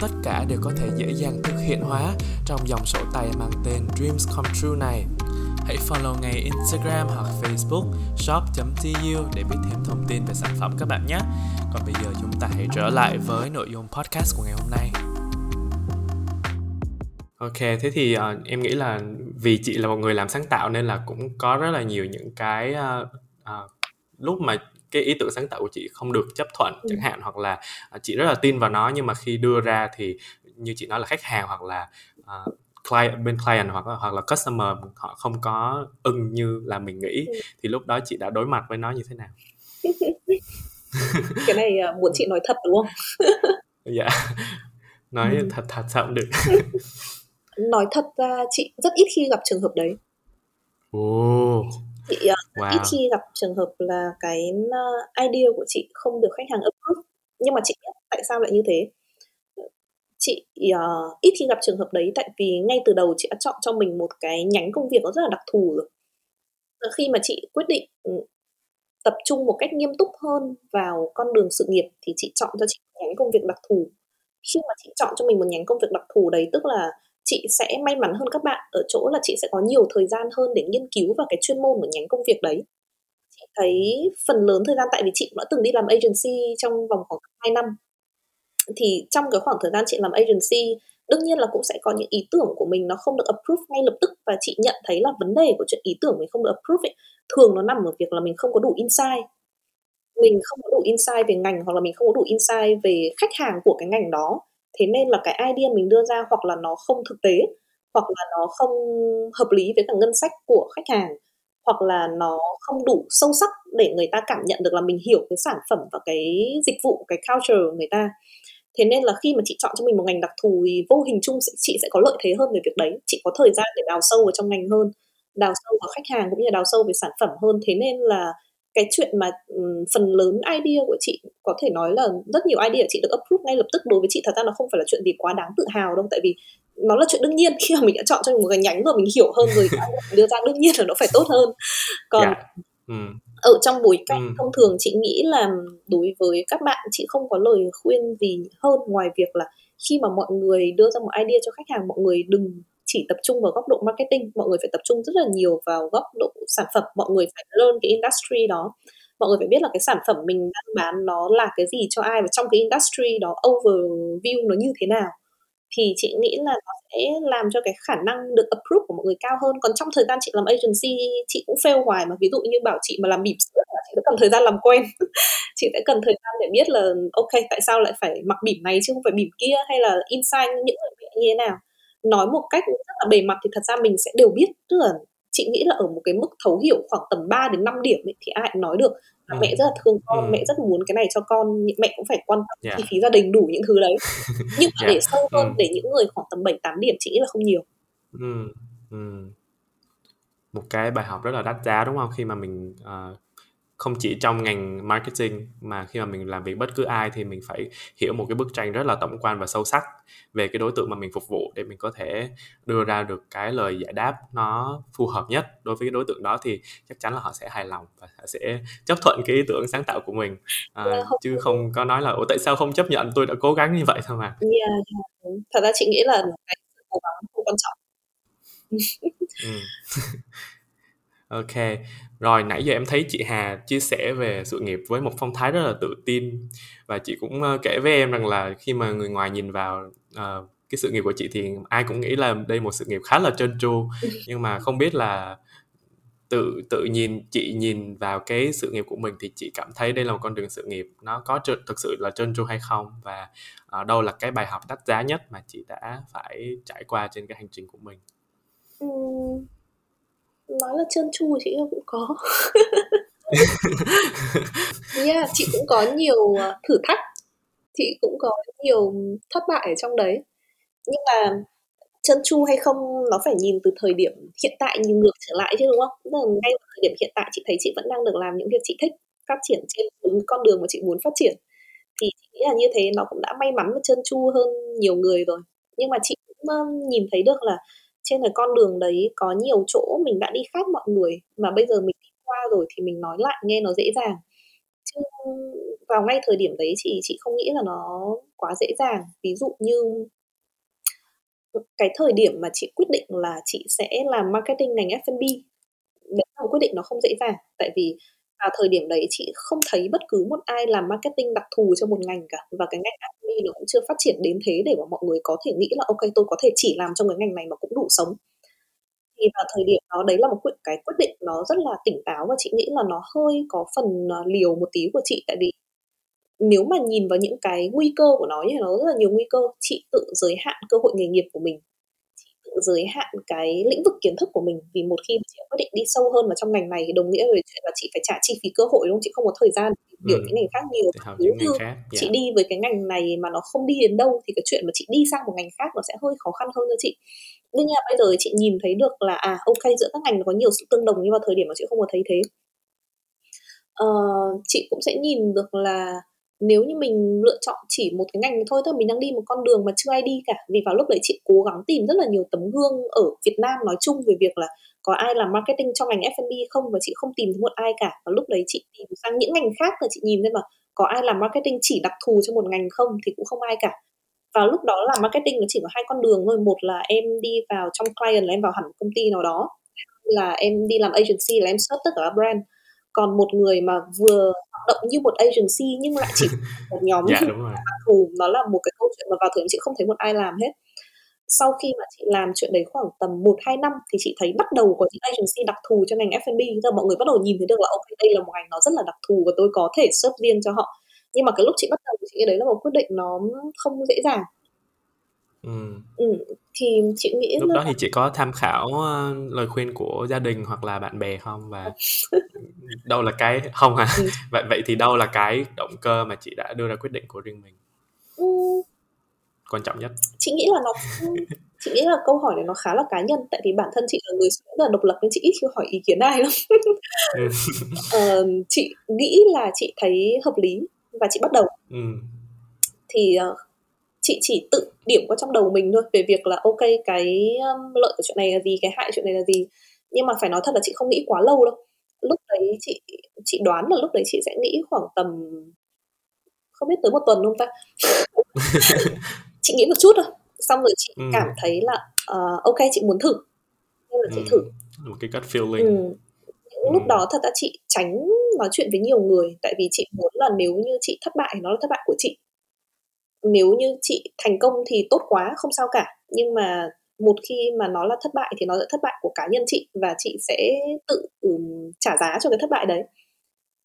tất cả đều có thể dễ dàng thực hiện hóa trong dòng sổ tay mang tên Dreams Come True này. Hãy follow ngay Instagram hoặc Facebook shop.tu để biết thêm thông tin về sản phẩm các bạn nhé. Còn bây giờ chúng ta hãy trở lại với nội dung podcast của ngày hôm nay. Ok, thế thì uh, em nghĩ là vì chị là một người làm sáng tạo nên là cũng có rất là nhiều những cái uh, uh, lúc mà cái ý tưởng sáng tạo của chị không được chấp thuận ừ. chẳng hạn hoặc là uh, chị rất là tin vào nó nhưng mà khi đưa ra thì như chị nói là khách hàng hoặc là uh, client bên client hoặc hoặc là customer họ không có ưng như là mình nghĩ ừ. thì lúc đó chị đã đối mặt với nó như thế nào cái này uh, muốn chị nói thật đúng không dạ nói ừ. thật thật sao cũng được nói thật ra chị rất ít khi gặp trường hợp đấy oh. Chị uh, wow. ít khi gặp trường hợp là cái uh, idea của chị không được khách hàng approve nhưng mà chị biết tại sao lại như thế. Chị uh, ít khi gặp trường hợp đấy tại vì ngay từ đầu chị đã chọn cho mình một cái nhánh công việc nó rất là đặc thù rồi. Khi mà chị quyết định ừ, tập trung một cách nghiêm túc hơn vào con đường sự nghiệp thì chị chọn cho chị một nhánh công việc đặc thù. Khi mà chị chọn cho mình một nhánh công việc đặc thù đấy tức là chị sẽ may mắn hơn các bạn. Ở chỗ là chị sẽ có nhiều thời gian hơn để nghiên cứu vào cái chuyên môn của nhánh công việc đấy. Chị thấy phần lớn thời gian tại vì chị cũng đã từng đi làm agency trong vòng khoảng 2 năm thì trong cái khoảng thời gian chị làm agency đương nhiên là cũng sẽ có những ý tưởng của mình nó không được approve ngay lập tức. Và chị nhận thấy là vấn đề của chuyện ý tưởng mình không được approve ấy, thường nó nằm ở việc là mình không có đủ insight. Mình không có đủ insight về ngành hoặc là mình không có đủ insight về khách hàng của cái ngành đó thế nên là cái idea mình đưa ra hoặc là nó không thực tế, hoặc là nó không hợp lý với cả ngân sách của khách hàng, hoặc là nó không đủ sâu sắc để người ta cảm nhận được là mình hiểu cái sản phẩm và cái dịch vụ, cái culture của người ta. Thế nên là khi mà chị chọn cho mình một ngành đặc thù thì vô hình chung chị sẽ có lợi thế hơn về việc đấy. Chị có thời gian để đào sâu vào trong ngành hơn, đào sâu vào khách hàng cũng như đào sâu về sản phẩm hơn. Thế nên là cái chuyện mà um, phần lớn idea của chị có thể nói là rất nhiều idea chị được approve ngay lập tức đối với chị thật ra nó không phải là chuyện gì quá đáng tự hào đâu tại vì nó là chuyện đương nhiên khi mà mình đã chọn cho mình một cái nhánh rồi mình hiểu hơn rồi đưa ra đương nhiên là nó phải tốt hơn còn yeah. Dạ. mm ở trong bối cảnh thông thường chị nghĩ là đối với các bạn chị không có lời khuyên gì hơn ngoài việc là khi mà mọi người đưa ra một idea cho khách hàng mọi người đừng chỉ tập trung vào góc độ marketing, mọi người phải tập trung rất là nhiều vào góc độ sản phẩm, mọi người phải learn cái industry đó. Mọi người phải biết là cái sản phẩm mình đang bán nó là cái gì cho ai và trong cái industry đó overview nó như thế nào. Thì chị nghĩ là nó sẽ làm cho cái khả năng được approve của mọi người cao hơn. Còn trong thời gian chị làm agency, chị cũng fail hoài mà. Ví dụ như bảo chị mà làm bỉm sữa là chị sẽ cần thời gian làm quen. Chị sẽ cần thời gian để biết là, ok, tại sao lại phải mặc bỉm này chứ không phải bỉm kia? Hay là insight những người mẹ như thế nào? Nói một cách rất là bề mặt thì thật ra mình sẽ đều biết tức là chị nghĩ là ở một cái mức thấu hiểu khoảng tầm 3 đến 5 điểm ấy, thì ai cũng nói được ừ. mẹ rất là thương con ừ. mẹ rất muốn cái này cho con mẹ cũng phải quan tâm yeah. chi phí gia đình đủ những thứ đấy nhưng mà yeah. để sâu hơn ừ. để những người khoảng tầm 7 8 điểm chị nghĩ là không nhiều ừ. Ừ. một cái bài học rất là đắt giá đúng không khi mà mình uh, không chỉ trong ngành marketing mà khi mà mình làm việc bất cứ ai thì mình phải hiểu một cái bức tranh rất là tổng quan và sâu sắc về cái đối tượng mà mình phục vụ để mình có thể đưa ra được cái lời giải đáp nó phù hợp nhất đối với cái đối tượng đó thì chắc chắn là họ sẽ hài lòng và họ sẽ chấp thuận cái ý tưởng sáng tạo của mình. À, dạ, chứ không có nói là ủa tại sao không chấp nhận? Tôi đã cố gắng như vậy thôi mà. Yeah, yeah. thật ra chị nghĩ là cái cố gắng không quan trọng. Ừ. ok. Rồi nãy giờ em thấy chị Hà chia sẻ về sự nghiệp với một phong thái rất là tự tin. Và chị cũng uh, kể với em rằng là khi mà người ngoài nhìn vào uh, cái sự nghiệp của chị thì ai cũng nghĩ là đây một sự nghiệp khá là trơn tru. Nhưng mà không biết là tự tự nhìn chị nhìn vào cái sự nghiệp của mình thì chị cảm thấy đây là một con đường sự nghiệp nó có tr- thực sự là trơn tru hay không? Và uh, đâu là cái bài học đắt giá nhất mà chị đã phải trải qua trên cái hành trình của mình? Ừ nói là trơn tru chị cũng có. Yeah, chị cũng có nhiều ờ, thử thách. Chị cũng có nhiều thất bại ở trong đấy. Nhưng mà chân chu hay không nó phải nhìn từ thời điểm hiện tại nhìn ngược trở lại chứ đúng không? Tức là ngay thời điểm hiện tại chị thấy chị vẫn đang được làm những việc chị thích phát triển trên đúng con đường mà chị muốn phát triển. Thì chị nghĩ là như thế nó cũng đã may mắn và chân chu hơn nhiều người rồi. Nhưng mà chị cũng nhìn thấy được là trên cái con đường đấy có nhiều chỗ mình đã đi khác mọi người, mà bây giờ mình đi qua rồi thì mình nói lại, nghe nó dễ dàng. Chứ vào ngay thời điểm đấy chị chị không nghĩ là nó quá dễ dàng. Ví dụ như cái thời điểm mà chị quyết định là chị sẽ làm marketing ngành F&B đấy là một quyết định nó không dễ dàng. Tại vì vào thời điểm đấy chị không thấy bất cứ một ai làm marketing đặc thù cho một ngành cả. Và cái ngành F&B nó cũng chưa phát triển đến thế để mà mọi người có thể nghĩ là, ok, tôi có thể chỉ làm trong cái ngành này mà cũng đủ sống. Thì vào thời điểm đó, đấy là một quyết, cái quyết định nó rất là tỉnh táo và chị nghĩ là nó hơi có phần à, liều một tí của chị. Tại vì nếu mà nhìn vào những cái nguy cơ của nó thì nó rất là nhiều nguy cơ, chị tự giới hạn cơ hội nghề nghiệp của mình giới hạn cái lĩnh vực kiến thức của mình vì một khi chị quyết định đi sâu hơn vào trong ngành này thì đồng nghĩa về chuyện là chị phải trả chi phí cơ hội đúng không chị không có thời gian hiểu ừ. những ngành khác nhiều nếu như khác. Yeah. chị đi với cái ngành này mà nó không đi đến đâu thì cái chuyện mà chị đi sang một ngành khác nó sẽ hơi khó khăn hơn cho chị đương nhiên bây giờ chị nhìn thấy được là à ok giữa các ngành nó có nhiều sự tương đồng nhưng mà thời điểm mà chị không có thấy thế uh, chị cũng sẽ nhìn được là nếu như mình lựa chọn chỉ một cái ngành thôi thôi mình đang đi một con đường mà chưa ai đi cả, vì vào lúc đấy chị cố gắng tìm rất là nhiều tấm gương ở Việt Nam nói chung về việc là có ai làm marketing trong ngành F&B không và chị không tìm thấy một ai cả. Và lúc đấy chị tìm sang những ngành khác và chị nhìn lên mà có ai làm marketing chỉ đặc thù cho một ngành không thì cũng không ai cả. Vào lúc đó làm marketing nó chỉ có hai con đường thôi, một là em đi vào trong client là em vào hẳn công ty nào đó là em đi làm agency là em search tất cả các brand còn một người mà vừa hoạt động như một agency nhưng lại chỉ một nhóm dạ, đúng rồi. thù nó là một cái câu chuyện mà vào thời điểm chị không thấy một ai làm hết sau khi mà chị làm chuyện đấy khoảng tầm 1 2 năm thì chị thấy bắt đầu có những agency đặc thù cho ngành F&B, giờ mọi người bắt đầu nhìn thấy được là ok đây là một ngành nó rất là đặc thù và tôi có thể serve riêng cho họ. Nhưng mà cái lúc chị bắt đầu chị nghĩ đấy là một quyết định nó không dễ dàng. Ừ. ừ. thì chị nghĩ lúc đó thì chị có tham khảo uh, lời khuyên của gia đình hoặc là bạn bè không và đâu là cái không hả ừ. vậy vậy thì đâu là cái động cơ mà chị đã đưa ra quyết định của riêng mình ừ. quan trọng nhất chị nghĩ là nó chị nghĩ là câu hỏi này nó khá là cá nhân tại vì bản thân chị là người rất là độc lập nên chị ít khi hỏi ý kiến ai lắm uh, chị nghĩ là chị thấy hợp lý và chị bắt đầu ừ. thì uh, chị chỉ tự điểm qua trong đầu mình thôi về việc là ok cái um, lợi của chuyện này là gì cái hại chuyện này là gì. Nhưng mà phải nói thật là chị không nghĩ quá lâu đâu. Lúc đấy chị chị đoán là lúc đấy chị sẽ nghĩ khoảng tầm không biết tới một tuần không ta? Chị nghĩ một chút thôi. Xong rồi chị ừ. cảm thấy là uh, ok chị muốn thử. Nên là chị ừ. thử. Một cái gut feeling. Ừ. lúc ừ. đó thật ra chị tránh nói chuyện với nhiều người. Tại vì chị muốn là nếu như chị thất bại nó là thất bại của chị nếu như chị thành công thì tốt quá không sao cả. Nhưng mà một khi mà nó là thất bại thì nó sẽ thất bại của cá nhân chị và chị sẽ tự um, trả giá cho cái thất bại đấy.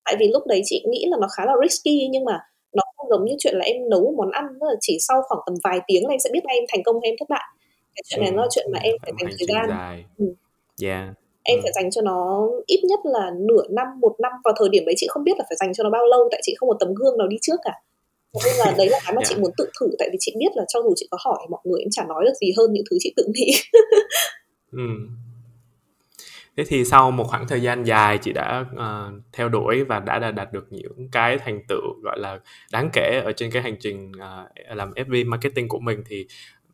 Tại vì lúc đấy chị nghĩ là nó khá là risky nhưng mà nó không giống như chuyện là em nấu một món ăn là chỉ sau khoảng tầm vài tiếng là em sẽ biết ngay em thành công hay em thất bại. Cái chuyện này nó là chuyện mà em phải dành thời gian. dài. Ừ. Yeah. Em ừ. phải dành cho nó ít nhất là nửa năm một năm. Vào thời điểm đấy chị không biết là phải dành cho nó bao lâu tại chị không có tấm gương nào đi trước cả nên là đấy là cái mà yeah. chị muốn tự thử tại vì chị biết là cho dù chị có hỏi mọi người em chả nói được gì hơn những thứ chị tự nghĩ ừ. thế thì sau một khoảng thời gian dài chị đã uh, theo đuổi và đã, đạt được những cái thành tựu gọi là đáng kể ở trên cái hành trình uh, làm FB marketing của mình thì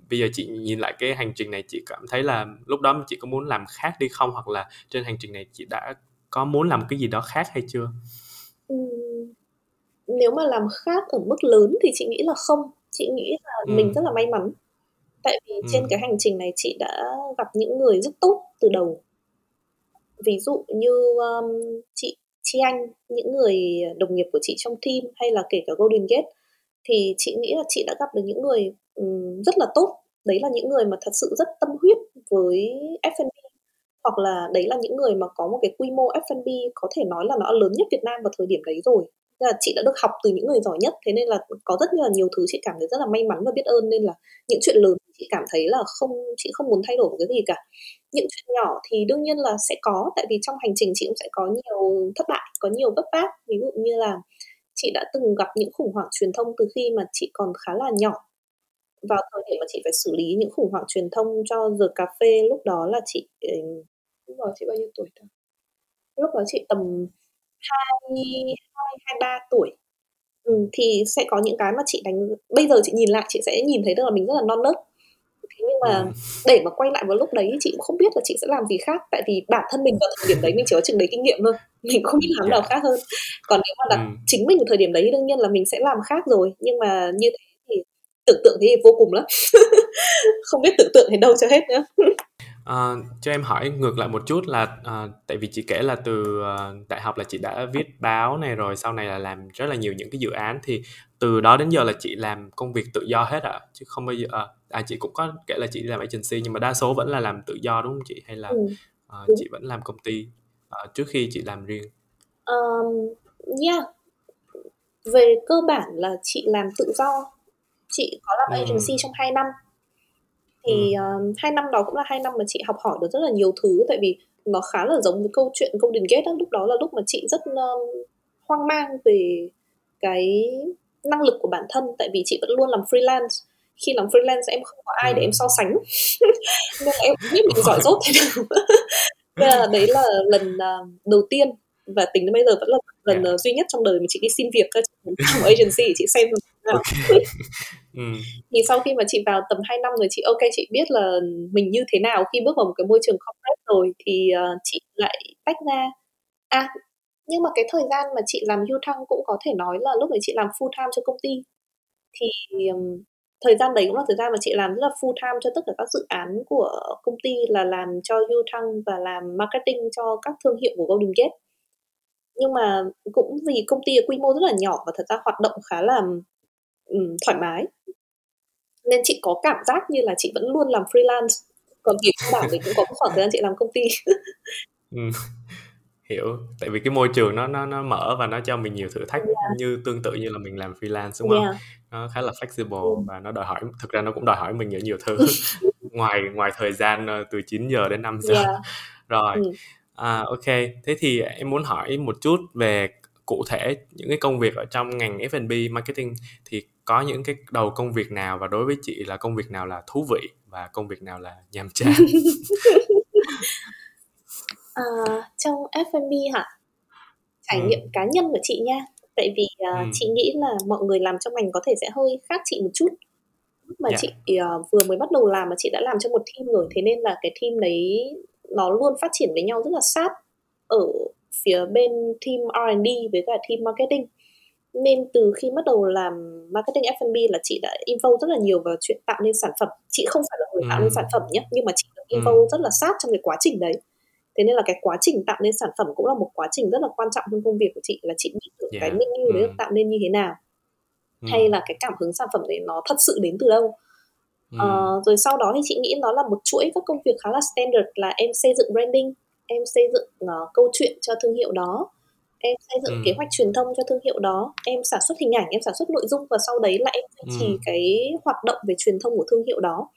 bây giờ chị nhìn lại cái hành trình này chị cảm thấy là lúc đó chị có muốn làm khác đi không hoặc là trên hành trình này chị đã có muốn làm cái gì đó khác hay chưa ừ. Nếu mà làm khác ở mức lớn thì chị nghĩ là không. Chị nghĩ là ừ. mình rất là may mắn. Tại vì ừ. trên cái hành trình này chị đã gặp những người rất tốt từ đầu. Ví dụ như um, chị Chi Anh những người đồng nghiệp của chị trong team hay là kể cả Golden Gate thì chị nghĩ là chị đã gặp được những người um, rất là tốt. Đấy là những người mà thật sự rất tâm huyết với F&B hoặc là đấy là những người mà có một cái quy mô F&B có thể nói là nó lớn nhất Việt Nam vào thời điểm đấy rồi là chị đã được học từ những người giỏi nhất, thế nên là có rất là nhiều thứ chị cảm thấy rất là may mắn và biết ơn, nên là những chuyện lớn chị cảm thấy là không, chị không muốn thay đổi một cái gì cả. Những chuyện nhỏ thì đương nhiên là sẽ có, tại vì trong hành trình chị cũng sẽ có nhiều thất bại, có nhiều vấp váp ví dụ như là chị đã từng gặp những khủng hoảng truyền thông từ khi mà chị còn khá là nhỏ. Vào thời điểm mà chị phải xử lý những khủng hoảng truyền thông cho giờ cà phê lúc đó là chị lúc đó chị bao nhiêu tuổi ta? Lúc đó chị tầm hai hai ba tuổi. Ừ, thì sẽ có những cái mà chị đánh bây giờ chị nhìn lại chị sẽ nhìn thấy được là mình rất là non nớt. Thế nhưng mà ừ. để mà quay lại vào lúc đấy chị cũng không biết là chị sẽ làm gì khác tại vì bản thân mình vào thời điểm đấy mình chỉ có chừng đấy kinh nghiệm thôi mình không biết làm nào khác hơn. Còn nếu mà là ừ. chính mình ở thời điểm đấy đương nhiên là mình sẽ làm khác rồi nhưng mà như thế tưởng tượng thì vô cùng lắm. Không biết tưởng tượng thì đâu cho hết nữa À, cho em hỏi ngược lại một chút là à, tại vì chị kể là từ à, đại học là chị đã viết báo này rồi sau này là làm rất là nhiều những cái dự án thì từ đó đến giờ là chị làm công việc tự do hết ạ à? chứ không bao giờ à, à chị cũng có kể là chị làm agency nhưng mà đa số vẫn là làm tự do đúng không chị hay là ừ. à, chị vẫn làm công ty à, trước khi chị làm riêng um, yeah về cơ bản là chị làm tự do chị có làm ừ. agency trong 2 năm thì ừ. uh, hai năm đó cũng là hai năm mà chị học hỏi được rất là nhiều thứ tại vì nó khá là giống với câu chuyện Golden Gate đó. lúc đó là lúc mà chị rất uh, hoang mang về cái năng lực của bản thân tại vì chị vẫn luôn làm freelance khi làm freelance em không có ai để em so sánh nên em biết mình giỏi dốt thế nào nên là đấy là lần đầu tiên và tính đến bây giờ vẫn là lần yeah. duy nhất trong đời mà chị đi xin việc trong agency chị xem okay. ừ. thì sau khi mà chị vào tầm 2 năm rồi chị ok chị biết là mình như thế nào khi bước vào một cái môi trường corporate rồi thì uh, chị lại tách ra à nhưng mà cái thời gian mà chị làm du thăng cũng có thể nói là lúc đấy chị làm full time cho công ty thì um, thời gian đấy cũng là thời gian mà chị làm rất là full time cho tất cả các dự án của công ty là làm cho du thăng và làm marketing cho các thương hiệu của Golden Gate nhưng mà cũng vì công ty quy mô rất là nhỏ và thật ra hoạt động khá là um, thoải mái nên chị có cảm giác như là chị vẫn luôn làm freelance còn việc bảo thì cũng có khoảng thời gian chị làm công ty ừ. hiểu tại vì cái môi trường nó nó nó mở và nó cho mình nhiều thử thách yeah. như tương tự như là mình làm freelance đúng không yeah. nó khá là flexible ừ. và nó đòi hỏi thực ra nó cũng đòi hỏi mình nhiều nhiều thứ ngoài ngoài thời gian ờ, từ 9 giờ đến 5 giờ yeah. rồi ừ. À, ok, thế thì em muốn hỏi một chút về cụ thể những cái công việc ở trong ngành F&B marketing thì có những cái đầu công việc nào và đối với chị là công việc nào là thú vị và công việc nào là nhàm chán? à, trong F&B hả? Trải ừ. nghiệm cá nhân của chị nha. Tại vì uh, ừ. chị nghĩ là mọi người làm trong ngành có thể sẽ hơi khác chị một chút. Lúc mà yeah. Dạ. chị uh, vừa mới bắt đầu làm mà chị đã làm cho một team rồi, thế nên là cái team đấy nó luôn phát triển với nhau rất là sát ở phía bên team R&D với cả team marketing nên từ khi bắt đầu làm marketing F&B là chị đã involve rất là nhiều vào chuyện tạo nên sản phẩm chị không phải là người tạo nên ừ. sản phẩm nhé nhưng mà chị involve ừ. rất là sát trong cái quá trình đấy thế nên là cái quá trình tạo nên sản phẩm cũng là một quá trình rất là quan trọng trong công việc của chị là chị biết được yeah. cái menu đấy ừ. tạo nên như thế nào ừ. hay là cái cảm hứng sản phẩm đấy nó thật sự đến từ đâu Uh, rồi sau đó thì chị nghĩ nó là một chuỗi các công việc khá là standard là em xây dựng branding em xây dựng uh, câu chuyện cho thương hiệu đó em xây dựng ừ. kế hoạch truyền thông cho thương hiệu đó em sản xuất hình ảnh em sản xuất nội dung và sau đấy là em duy trì ừ. cái hoạt động về truyền thông của thương hiệu đó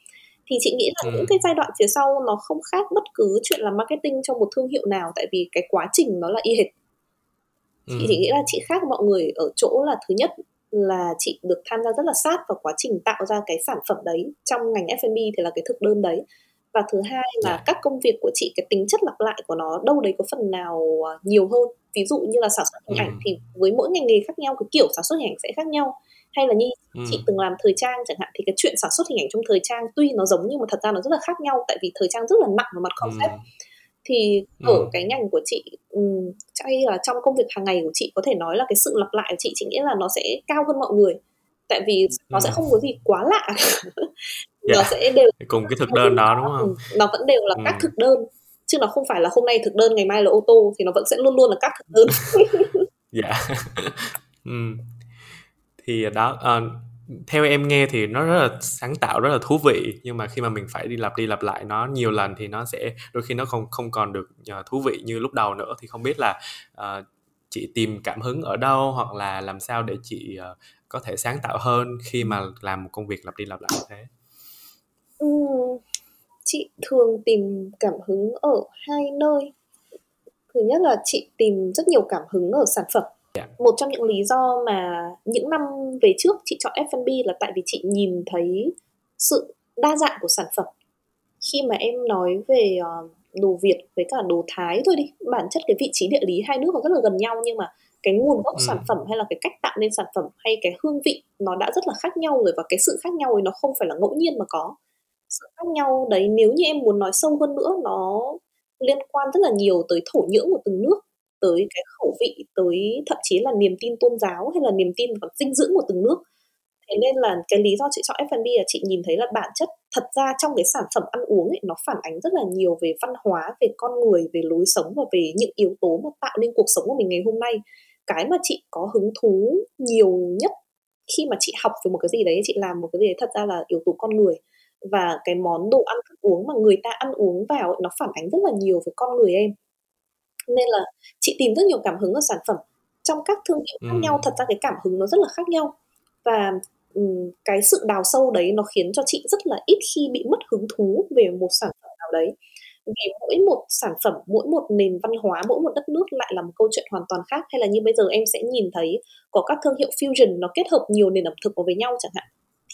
thì chị nghĩ là ừ. những cái giai đoạn phía sau nó không khác bất cứ chuyện làm marketing cho một thương hiệu nào tại vì cái quá trình nó là y hệt chị ừ. chỉ nghĩ là chị khác mọi người ở chỗ là thứ nhất là chị được tham gia rất là sát vào quá trình tạo ra cái sản phẩm đấy trong ngành F&B thì là cái thực đơn đấy và thứ hai là yeah. Dạ. các công việc của chị cái tính chất lặp lại của nó đâu đấy có phần nào à, nhiều hơn ví dụ như là sản xuất hình ừ. ảnh thì với mỗi ngành nghề khác nhau cái kiểu sản xuất hình ảnh sẽ khác nhau hay là như ừ. chị từng làm thời trang chẳng hạn thì cái chuyện sản xuất hình ảnh trong thời trang tuy nó giống nhưng mà thật ra nó rất là khác nhau tại vì thời trang rất là nặng vào mặt concept ừ. thì ừ. ở cái ngành của chị hay là trong công việc hàng ngày của chị có thể nói là cái sự lặp lại của chị chị nghĩ là nó sẽ cao hơn mọi người tại vì nó ừ. sẽ không có gì quá lạ nó yeah. sẽ đều cùng cái thực đơn đó đúng không ừ, nó vẫn đều là ừ. các thực đơn chứ nó không phải là hôm nay thực đơn ngày mai là ô tô thì nó vẫn sẽ luôn luôn là các thực đơn dạ ừ. thì đó uh, theo em nghe thì nó rất là sáng tạo rất là thú vị nhưng mà khi mà mình phải đi lặp đi lặp lại nó nhiều lần thì nó sẽ đôi khi nó không không còn được uh, thú vị như lúc đầu nữa thì không biết là uh, chị tìm cảm hứng ở đâu hoặc là làm sao để chị uh, có thể sáng tạo hơn khi mà làm một công việc lặp đi lặp lại thế ừ, chị thường tìm cảm hứng ở hai nơi thứ nhất là chị tìm rất nhiều cảm hứng ở sản phẩm yeah. Dạ. một trong những lý do mà những năm về trước chị chọn F&B là tại vì chị nhìn thấy sự đa dạng của sản phẩm khi mà em nói về uh, đồ Việt với cả đồ Thái thôi đi bản chất cái vị trí địa lý hai nước nó rất là gần nhau nhưng mà cái nguồn gốc ừ. sản phẩm hay là cái cách tạo nên sản phẩm hay cái hương vị nó đã rất là khác nhau rồi và cái sự khác nhau ấy nó không phải là ngẫu nhiên mà có. Sự khác nhau đấy nếu như em muốn nói sâu hơn nữa nó liên quan rất là nhiều tới thổ nhưỡng của từng nước tới cái khẩu vị tới thậm chí là niềm tin tôn giáo hay là niềm tin vào dinh dưỡng của từng nước. Thế nên là cái lý do chị chọn F&B là chị nhìn thấy là bản chất thật ra trong cái sản phẩm ăn uống ấy nó phản ánh rất là nhiều về văn hóa về con người về lối sống và về những yếu tố mà tạo nên cuộc sống của mình ngày hôm nay cái mà chị có hứng thú nhiều nhất khi mà chị học về một cái gì đấy chị làm một cái gì đấy thật ra là yếu tố con người. Và cái món đồ ăn thức uống mà người ta ăn uống vào nó phản ánh rất là nhiều về con người em. Nên là chị tìm rất nhiều cảm hứng ở sản phẩm. Trong các thương hiệu khác ừ. nhau thật ra cái cảm hứng nó rất là khác nhau. Và um, cái sự đào sâu đấy nó khiến cho chị rất là ít khi bị mất hứng thú về một sản phẩm nào đấy vì mỗi một sản phẩm mỗi một nền văn hóa mỗi một đất nước lại là một câu chuyện hoàn toàn khác hay là như bây giờ em sẽ nhìn thấy có các thương hiệu fusion nó kết hợp nhiều nền ẩm thực vào với nhau chẳng hạn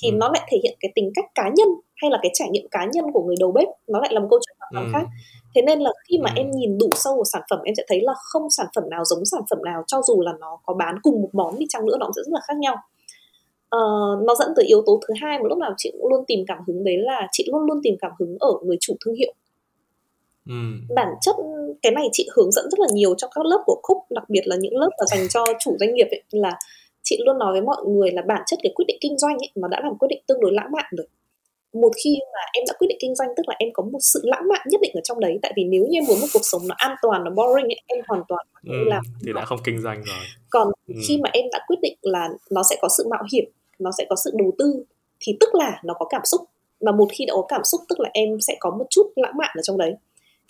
thì ừ. nó lại thể hiện cái tính cách cá nhân hay là cái trải nghiệm cá nhân của người đầu bếp nó lại là một câu chuyện hoàn toàn ừ. khác thế nên là khi mà ừ. em nhìn đủ sâu vào sản phẩm em sẽ thấy là không sản phẩm nào giống sản phẩm nào cho dù là nó có bán cùng một món đi chăng nữa nó cũng sẽ rất là khác nhau uh, nó dẫn tới yếu tố thứ hai một lúc nào chị cũng luôn tìm cảm hứng đấy là chị luôn luôn tìm cảm hứng ở người chủ thương hiệu Ừ. bản chất cái này chị hướng dẫn rất là nhiều trong các lớp của khúc đặc biệt là những lớp là dành cho chủ doanh nghiệp ấy, là chị luôn nói với mọi người là bản chất cái quyết định kinh doanh ấy, nó đã làm quyết định tương đối lãng mạn rồi. Một khi mà em đã quyết định kinh doanh tức là em có một sự lãng mạn nhất định ở trong đấy tại vì nếu như em muốn một cuộc sống nó an toàn nó boring ấy, em hoàn toàn ừ, làm thì đã không kinh doanh rồi. Còn ừ. khi mà em đã quyết định là nó sẽ có sự mạo hiểm nó sẽ có sự đầu tư thì tức là nó có cảm xúc. Mà một khi đã có cảm xúc tức là em sẽ có một chút lãng mạn ở trong đấy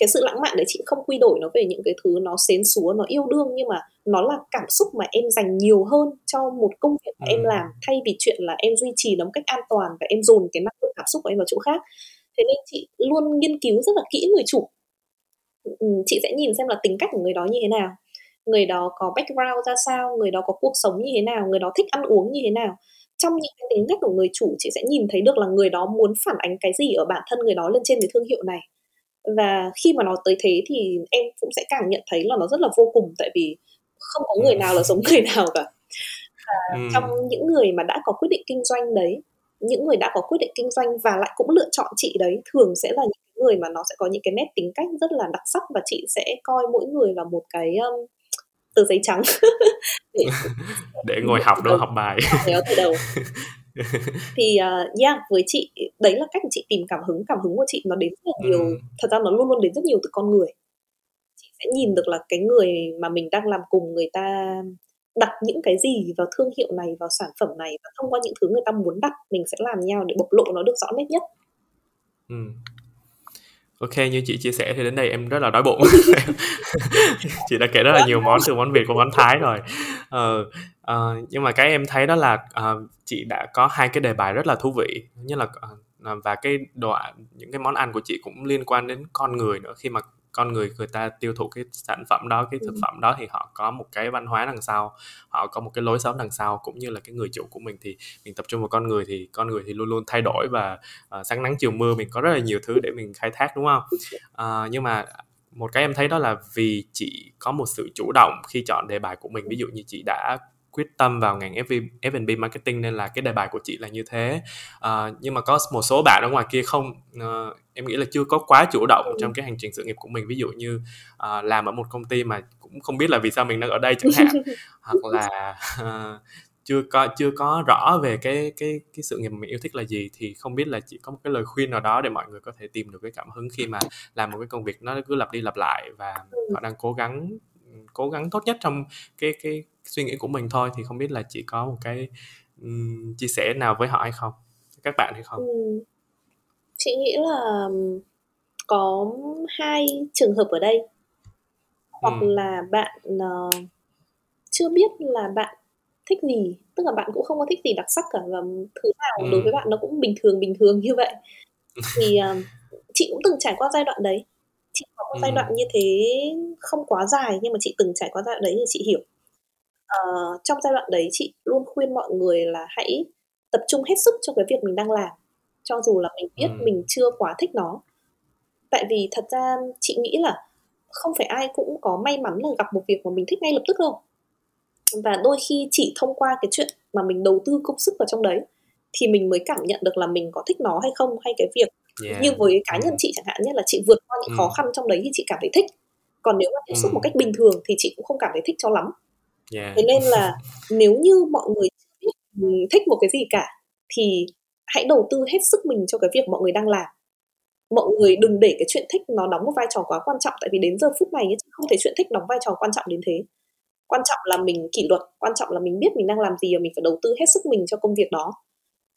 cái sự lãng mạn đấy chị không quy đổi nó về những cái thứ nó xến xúa nó yêu đương nhưng mà nó là cảm xúc mà em dành nhiều hơn cho một công việc mà ừ. em làm thay vì chuyện là em duy trì nó một cách an toàn và em dồn cái năng lượng cảm xúc của em vào chỗ khác. Thế nên chị luôn nghiên cứu rất là kỹ người chủ. Ừ, chị sẽ nhìn xem là tính cách của người đó như thế nào. Người đó có background ra sao người đó có cuộc sống như thế nào người đó thích ăn uống như thế nào. Trong những cái tính cách của người chủ chị sẽ nhìn thấy được là người đó muốn phản ánh cái gì ở bản thân người đó lên trên cái thương hiệu này và khi mà nó tới thế thì em cũng sẽ càng nhận thấy là nó rất là vô cùng tại vì không có người nào là giống người nào cả. Và ừ. trong những người mà đã có quyết định kinh doanh đấy những người đã có quyết định kinh doanh và lại cũng lựa chọn chị đấy thường sẽ là những người mà nó sẽ có những cái nét tính cách rất là đặc sắc và chị sẽ coi mỗi người là một cái um, tờ giấy trắng. Để, để ngồi học đâu học bài. Từ đầu thì uh, yeah với chị đấy là cách chị tìm cảm hứng cảm hứng của chị nó đến rất là nhiều ừ. thật ra nó luôn luôn đến rất nhiều từ con người chị sẽ nhìn được là cái người mà mình đang làm cùng người ta đặt những cái gì vào thương hiệu này vào sản phẩm này và thông qua những thứ người ta muốn đặt mình sẽ làm nhau để bộc lộ nó được rõ nét nhất ừ ok như chị chia sẻ thì đến đây em rất là đói bụng. Chị đã kể rất là nhiều món từ món việt qua món thái rồi. Ờ, uh, nhưng mà cái em thấy đó là uh, chị đã có hai cái đề bài rất là thú vị. Như là uh, và cái đồ những cái món ăn của chị cũng liên quan đến con người nữa. Khi mà con người người ta tiêu thụ cái sản phẩm đó cái thực ừ. phẩm đó thì họ có một cái văn hóa đằng sau họ có một cái lối sống đằng sau cũng như là cái người chủ của mình thì mình tập trung vào con người thì con người thì luôn luôn thay đổi và uh, sáng nắng chiều mưa mình có rất là nhiều thứ để mình khai thác đúng không uh, nhưng mà một cái em thấy đó là vì chị có một sự chủ động khi chọn đề bài của mình ví dụ như chị đã quyết tâm vào ngành F&B marketing nên là cái đề bài của chị là như thế uh, nhưng mà có một số bạn ở ngoài kia không uh, em nghĩ là chưa có quá chủ động ừ. trong cái hành trình sự nghiệp của mình ví dụ như uh, làm ở một công ty mà cũng không biết là vì sao mình đang ở đây chẳng hạn hoặc là uh, chưa có chưa có rõ về cái cái cái sự nghiệp mình yêu thích là gì thì không biết là chỉ có một cái lời khuyên nào đó để mọi người có thể tìm được cái cảm hứng khi mà làm một cái công việc nó cứ lặp đi lặp lại và ừ. họ đang cố gắng cố gắng tốt nhất trong cái cái suy nghĩ của mình thôi thì không biết là chị có một cái um, chia sẻ nào với họ hay không các bạn hay không ừ. chị nghĩ là có hai trường hợp ở đây hoặc ừ. là bạn uh, chưa biết là bạn thích gì tức là bạn cũng không có thích gì đặc sắc cả và thứ nào ừ. đối với bạn nó cũng bình thường bình thường như vậy thì uh, chị cũng từng trải qua giai đoạn đấy chị có một ừ. giai đoạn như thế không quá dài nhưng mà chị từng trải qua giai đoạn đấy thì chị hiểu uh, trong giai đoạn đấy chị luôn khuyên mọi người là hãy tập trung hết sức cho cái việc mình đang làm cho dù là mình biết ừ. mình chưa quá thích nó tại vì thật ra chị nghĩ là không phải ai cũng có may mắn là gặp một việc mà mình thích ngay lập tức đâu và đôi khi chỉ thông qua cái chuyện mà mình đầu tư công sức vào trong đấy thì mình mới cảm nhận được là mình có thích nó hay không hay cái việc yeah. như với cá nhân ừ. chị chẳng hạn như là chị vượt qua những ừ. khó khăn trong đấy thì chị cảm thấy thích còn nếu mà tiếp xúc ừ. một cách bình thường thì chị cũng không cảm thấy thích cho lắm yeah. thế nên là nếu như mọi người thích một cái gì cả thì hãy đầu tư hết sức mình cho cái việc mọi người đang làm mọi người đừng để cái chuyện thích nó đóng một vai trò quá quan trọng tại vì đến giờ phút này không thể chuyện thích đóng vai trò quan trọng đến thế quan trọng là mình kỷ luật quan trọng là mình biết mình đang làm gì và mình phải đầu tư hết sức mình cho công việc đó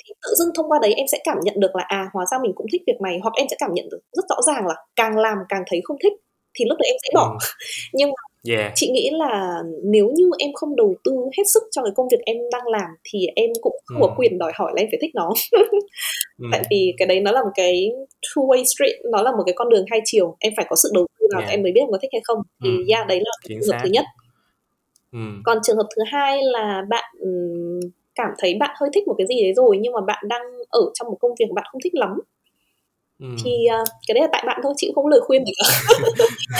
thì tự dưng thông qua đấy em sẽ cảm nhận được là à hóa ra mình cũng thích việc này hoặc em sẽ cảm nhận được rất rõ ràng là càng làm càng thấy không thích thì lúc đấy em sẽ bỏ ừ. nhưng mà yeah. chị nghĩ là nếu như em không đầu tư hết sức cho cái công việc em đang làm thì em cũng không ừ. có quyền đòi hỏi là em phải thích nó ừ. tại vì cái đấy nó là một cái two way street nó là một cái con đường hai chiều em phải có sự đầu tư nào yeah. em mới biết em có thích hay không thì ừ. yeah đấy là cái trường hợp thứ nhất ừ. còn trường hợp thứ hai là bạn cảm thấy bạn hơi thích một cái gì đấy rồi nhưng mà bạn đang ở trong một công việc bạn không thích lắm Ừ. thì uh, cái đấy là tại bạn thôi chị cũng không lời khuyên gì cả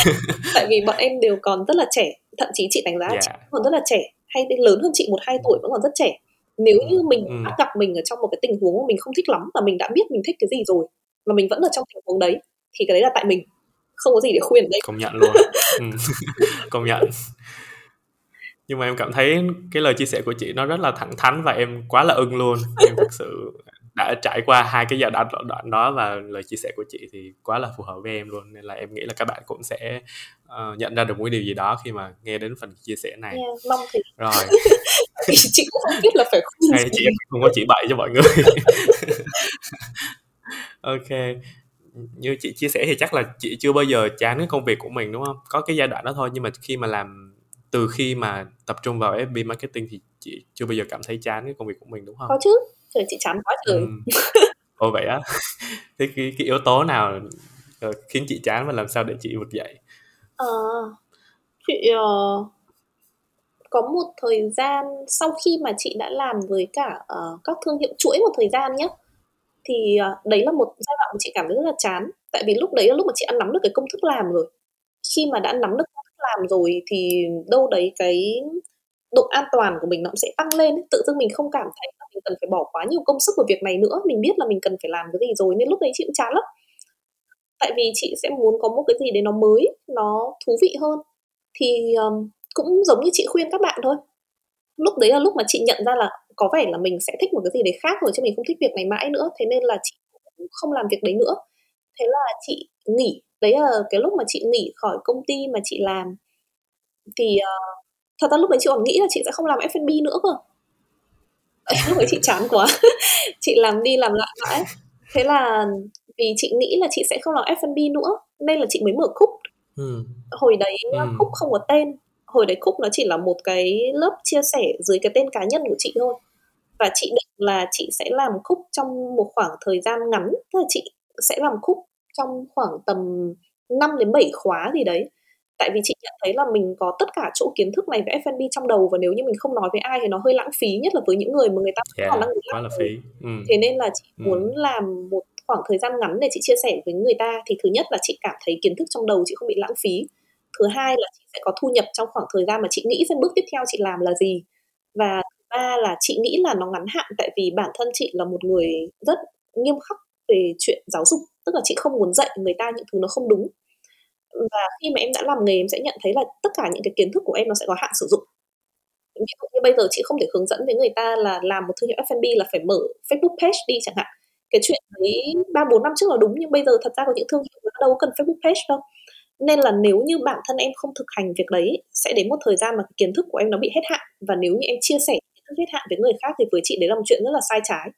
tại vì bọn em đều còn rất là trẻ thậm chí chị đánh giá yeah. chị còn rất là trẻ hay lớn hơn chị một hai tuổi vẫn còn rất trẻ nếu như mình ừ. gặp mình ở trong một cái tình huống mà mình không thích lắm và mình đã biết mình thích cái gì rồi mà mình vẫn ở trong tình huống đấy thì cái đấy là tại mình không có gì để khuyên đấy công nhận luôn ừ. công nhận nhưng mà em cảm thấy cái lời chia sẻ của chị nó rất là thẳng thắn và em quá là ưng luôn em thực sự đã trải qua hai cái giai đoạn đoạn đó và lời chia sẻ của chị thì quá là phù hợp với em luôn. Nên là em nghĩ là các bạn cũng sẽ uh, nhận ra được một điều gì đó khi mà nghe đến phần chia sẻ này. Yeah, mong thì rồi. Chị cũng không biết là phải khuyên hay chị không có chỉ bậy cho mọi người. Ok. Như chị chia sẻ thì chắc là chị chưa bao giờ chán cái công việc của mình đúng không? Có cái giai đoạn đó thôi nhưng mà khi mà làm từ khi mà tập trung vào FB marketing thì chị chưa bao giờ cảm thấy chán cái công việc của mình đúng không? Có chứ trời chị chán quá trời ừ. ồ vậy á. Thế cái, cái yếu tố nào ờ, khiến chị chán và làm sao để chị vực dậy? Ờ chị uh, có một thời gian sau khi mà chị đã làm với cả uh, các thương hiệu chuỗi một thời gian nhé thì uh, đấy là một giai đoạn mà chị cảm thấy rất là chán. Tại vì lúc đấy là lúc mà chị đã nắm được cái công thức làm rồi. Khi mà đã nắm được công thức làm rồi thì đâu đấy cái độ an toàn của mình nó cũng sẽ tăng lên tự dưng mình không cảm thấy mình cần phải bỏ quá nhiều công sức vào việc này nữa. Mình biết là mình cần phải làm cái gì rồi nên lúc đấy chị cũng chán lắm. Tại vì chị sẽ muốn có một cái gì đấy nó mới nó thú vị hơn. Thì um, cũng giống như chị khuyên các bạn thôi. Lúc đấy là lúc mà chị nhận ra là có vẻ là mình sẽ thích một cái gì đấy khác rồi chứ mình không thích việc này mãi nữa. Thế nên là chị cũng không làm việc đấy nữa. Thế là chị nghỉ. Đấy là cái lúc mà chị nghỉ khỏi công ty mà chị làm. Thì uh, thật ra lúc đấy chị còn nghĩ là chị sẽ không làm F&B nữa cơ lúc ấy chị chán quá. Chị làm đi làm lại mãi. Thế là vì chị nghĩ là chị sẽ không làm F&B nữa nên là chị mới mở Cook ừ. hồi đấy ừ. Cook không có tên. Hồi đấy Cook nó chỉ là một cái lớp chia sẻ dưới cái tên cá nhân của chị thôi. Và chị định là chị sẽ làm Cook trong một khoảng thời gian ngắn. Tức là chị sẽ làm Cook trong khoảng tầm 5 đến 7 khóa gì đấy tại vì chị nhận thấy là mình có tất cả chỗ kiến thức này về F&B trong đầu và nếu như mình không nói với ai thì nó hơi lãng phí nhất là với những người mà người ta yeah, còn đang quá là phí. Ừ. thế nên là chị ừ. muốn làm một khoảng thời gian ngắn để chị chia sẻ với người ta. Thì thứ nhất là chị cảm thấy kiến thức trong đầu chị không bị lãng phí. Thứ hai là chị sẽ có thu nhập trong khoảng thời gian mà chị nghĩ xem bước tiếp theo chị làm là gì. Và thứ ba là chị nghĩ là nó ngắn hạn tại vì bản thân chị là một người rất nghiêm khắc về chuyện giáo dục. Tức là chị không muốn dạy người ta những thứ nó không đúng và khi mà em đã làm nghề, em sẽ nhận thấy là tất cả những cái kiến thức của em nó sẽ có hạn sử dụng. Ví dụ như bây giờ chị không thể hướng dẫn với người ta là làm một thương hiệu F&B là phải mở Facebook page đi chẳng hạn. Cái chuyện đấy ba, bốn năm trước là đúng, nhưng bây giờ thật ra có những thương hiệu đâu có cần Facebook page đâu. Nên là nếu như bản thân em không thực hành việc đấy, sẽ đến một thời gian mà kiến thức của em nó bị hết hạn. Và nếu như em chia sẻ kiến thức hết hạn với người khác thì với chị đấy là một chuyện rất là sai trái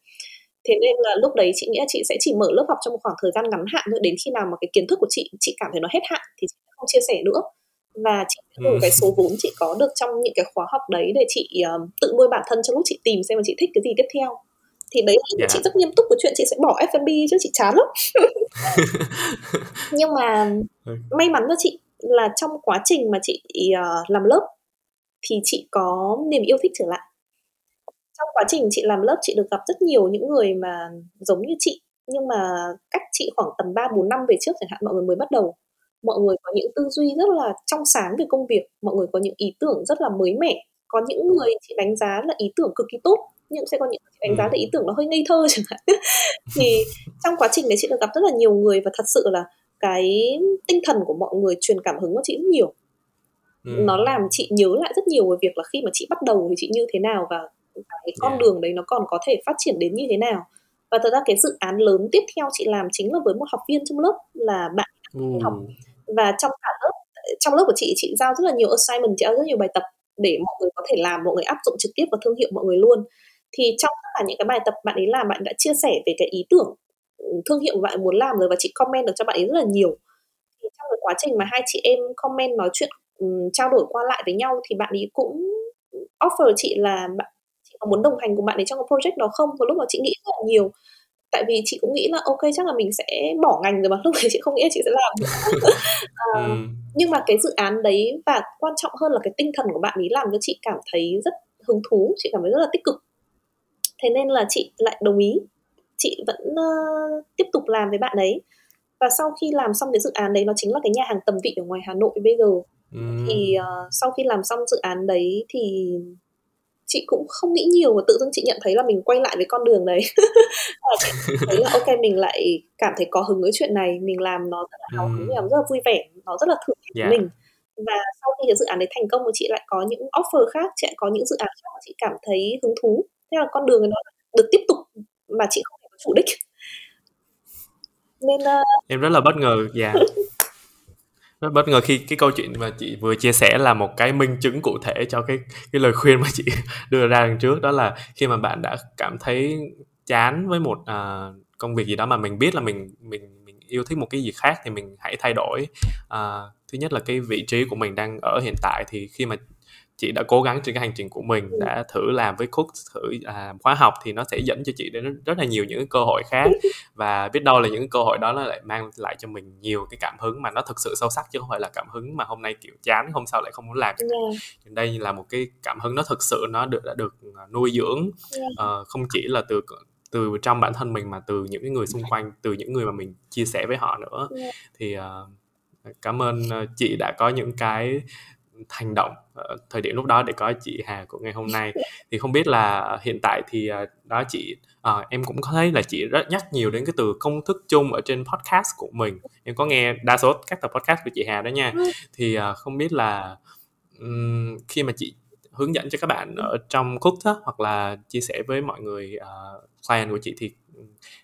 thế nên là lúc đấy chị nghĩ là chị sẽ chỉ mở lớp học trong một khoảng thời gian ngắn hạn nữa đến khi nào mà cái kiến thức của chị chị cảm thấy nó hết hạn thì chị không chia sẻ nữa và chị dùng ừ. cái số vốn chị có được trong những cái khóa học đấy để chị uh, tự nuôi bản thân trong lúc chị tìm xem mà chị thích cái gì tiếp theo thì đấy yeah. Dạ. chị rất nghiêm túc với chuyện chị sẽ bỏ F&B chứ chị chán lắm nhưng mà ừ. may mắn cho chị là trong quá trình mà chị uh, làm lớp thì chị có niềm yêu thích trở lại trong quá trình chị làm lớp chị được gặp rất nhiều những người mà giống như chị nhưng mà cách chị khoảng tầm 3 4 năm về trước chẳng hạn mọi người mới bắt đầu. Mọi người có những tư duy rất là trong sáng về công việc, mọi người có những ý tưởng rất là mới mẻ. Có những người chị đánh giá là ý tưởng cực kỳ tốt, nhưng sẽ có những người chị đánh giá là ý tưởng nó hơi ngây thơ chẳng hạn. thì trong quá trình đấy chị được gặp rất là nhiều người và thật sự là cái tinh thần của mọi người truyền cảm hứng cho chị rất nhiều. Ừ. Nó làm chị nhớ lại rất nhiều về việc là khi mà chị bắt đầu thì chị như thế nào và cái con yeah. đường đấy nó còn có thể phát triển đến như thế nào và thật ra cái dự án lớn tiếp theo chị làm chính là với một học viên trong lớp là bạn mm. học và trong cả lớp trong lớp của chị chị giao rất là nhiều assignment chị giao rất nhiều bài tập để mọi người có thể làm mọi người áp dụng trực tiếp vào thương hiệu mọi người luôn thì trong tất cả những cái bài tập bạn ấy làm bạn đã chia sẻ về cái ý tưởng ừ, thương hiệu bạn muốn làm rồi và chị comment được cho bạn ấy rất là nhiều thì trong cái quá trình mà hai chị em comment nói chuyện um, trao đổi qua lại với nhau thì bạn ấy cũng offer chị là bạn có muốn đồng hành cùng bạn ấy trong cái project đó không? Và lúc mà chị nghĩ rất là nhiều. Tại vì chị cũng nghĩ là ok chắc là mình sẽ bỏ ngành rồi mà. Lúc đấy chị không nghĩ là chị sẽ làm à, ừ. nhưng mà cái dự án đấy và quan trọng hơn là cái tinh thần của bạn ấy làm cho chị cảm thấy rất hứng thú chị cảm thấy rất là tích cực. Thế nên là chị lại đồng ý. Chị vẫn uh, tiếp tục làm với bạn ấy. Và sau khi làm xong cái dự án đấy nó chính là cái nhà hàng tầm vị ở ngoài Hà Nội bây giờ. Ừ. thì uh, sau khi làm xong dự án đấy thì chị cũng không nghĩ nhiều và tự dưng chị nhận thấy là mình quay lại với con đường đấy. Chị thấy là ok mình lại cảm thấy có hứng với chuyện này mình làm nó rất là hào hứng làm rất là vui vẻ nó rất là thử thách yeah. mình. Và sau khi cái dự án đấy thành công thì chị lại có những offer khác chị lại có những dự án khác mà chị cảm thấy hứng thú. Thế là con đường nó được tiếp tục mà chị không phải có chủ đích. Nên uh... em rất là bất ngờ dạ. yeah. rất bất ngờ khi cái câu chuyện mà chị vừa chia sẻ là một cái minh chứng cụ thể cho cái cái lời khuyên mà chị đưa ra đằng trước đó là khi mà bạn đã cảm thấy chán với một uh, công việc gì đó mà mình biết là mình mình mình yêu thích một cái gì khác thì mình hãy thay đổi. Uh, thứ nhất là cái vị trí của mình đang ở hiện tại thì khi mà chị đã cố gắng trên cái hành trình của mình ừ. đã thử làm với cook thử à, khóa học thì nó sẽ dẫn cho chị đến rất là nhiều những cơ hội khác và biết đâu là những cơ hội đó nó lại mang lại cho mình nhiều cái cảm hứng mà nó thực sự sâu sắc chứ không phải là cảm hứng mà hôm nay kiểu chán hôm sau lại không muốn làm yeah. Đây là một cái cảm hứng nó thực sự nó được đã được à, nuôi dưỡng yeah. Uh, ờ, không chỉ là từ từ trong bản thân mình mà từ những người xung quanh từ những người mà mình chia sẻ với họ nữa yeah. Thì uh, cảm ơn chị đã có những cái hành động ở thời điểm lúc đó để có chị Hà của ngày hôm nay. Thì không biết là hiện tại thì ờ, đó chị à, em cũng có thấy là chị rất nhắc nhiều đến cái từ công thức chung ở trên podcast của mình. Em có nghe đa số các tập podcast của chị Hà đó nha. Ừ. thì uh, không biết là um, khi mà chị hướng dẫn cho các bạn ở trong cook đó, hoặc là chia sẻ với mọi người uh, client của chị thì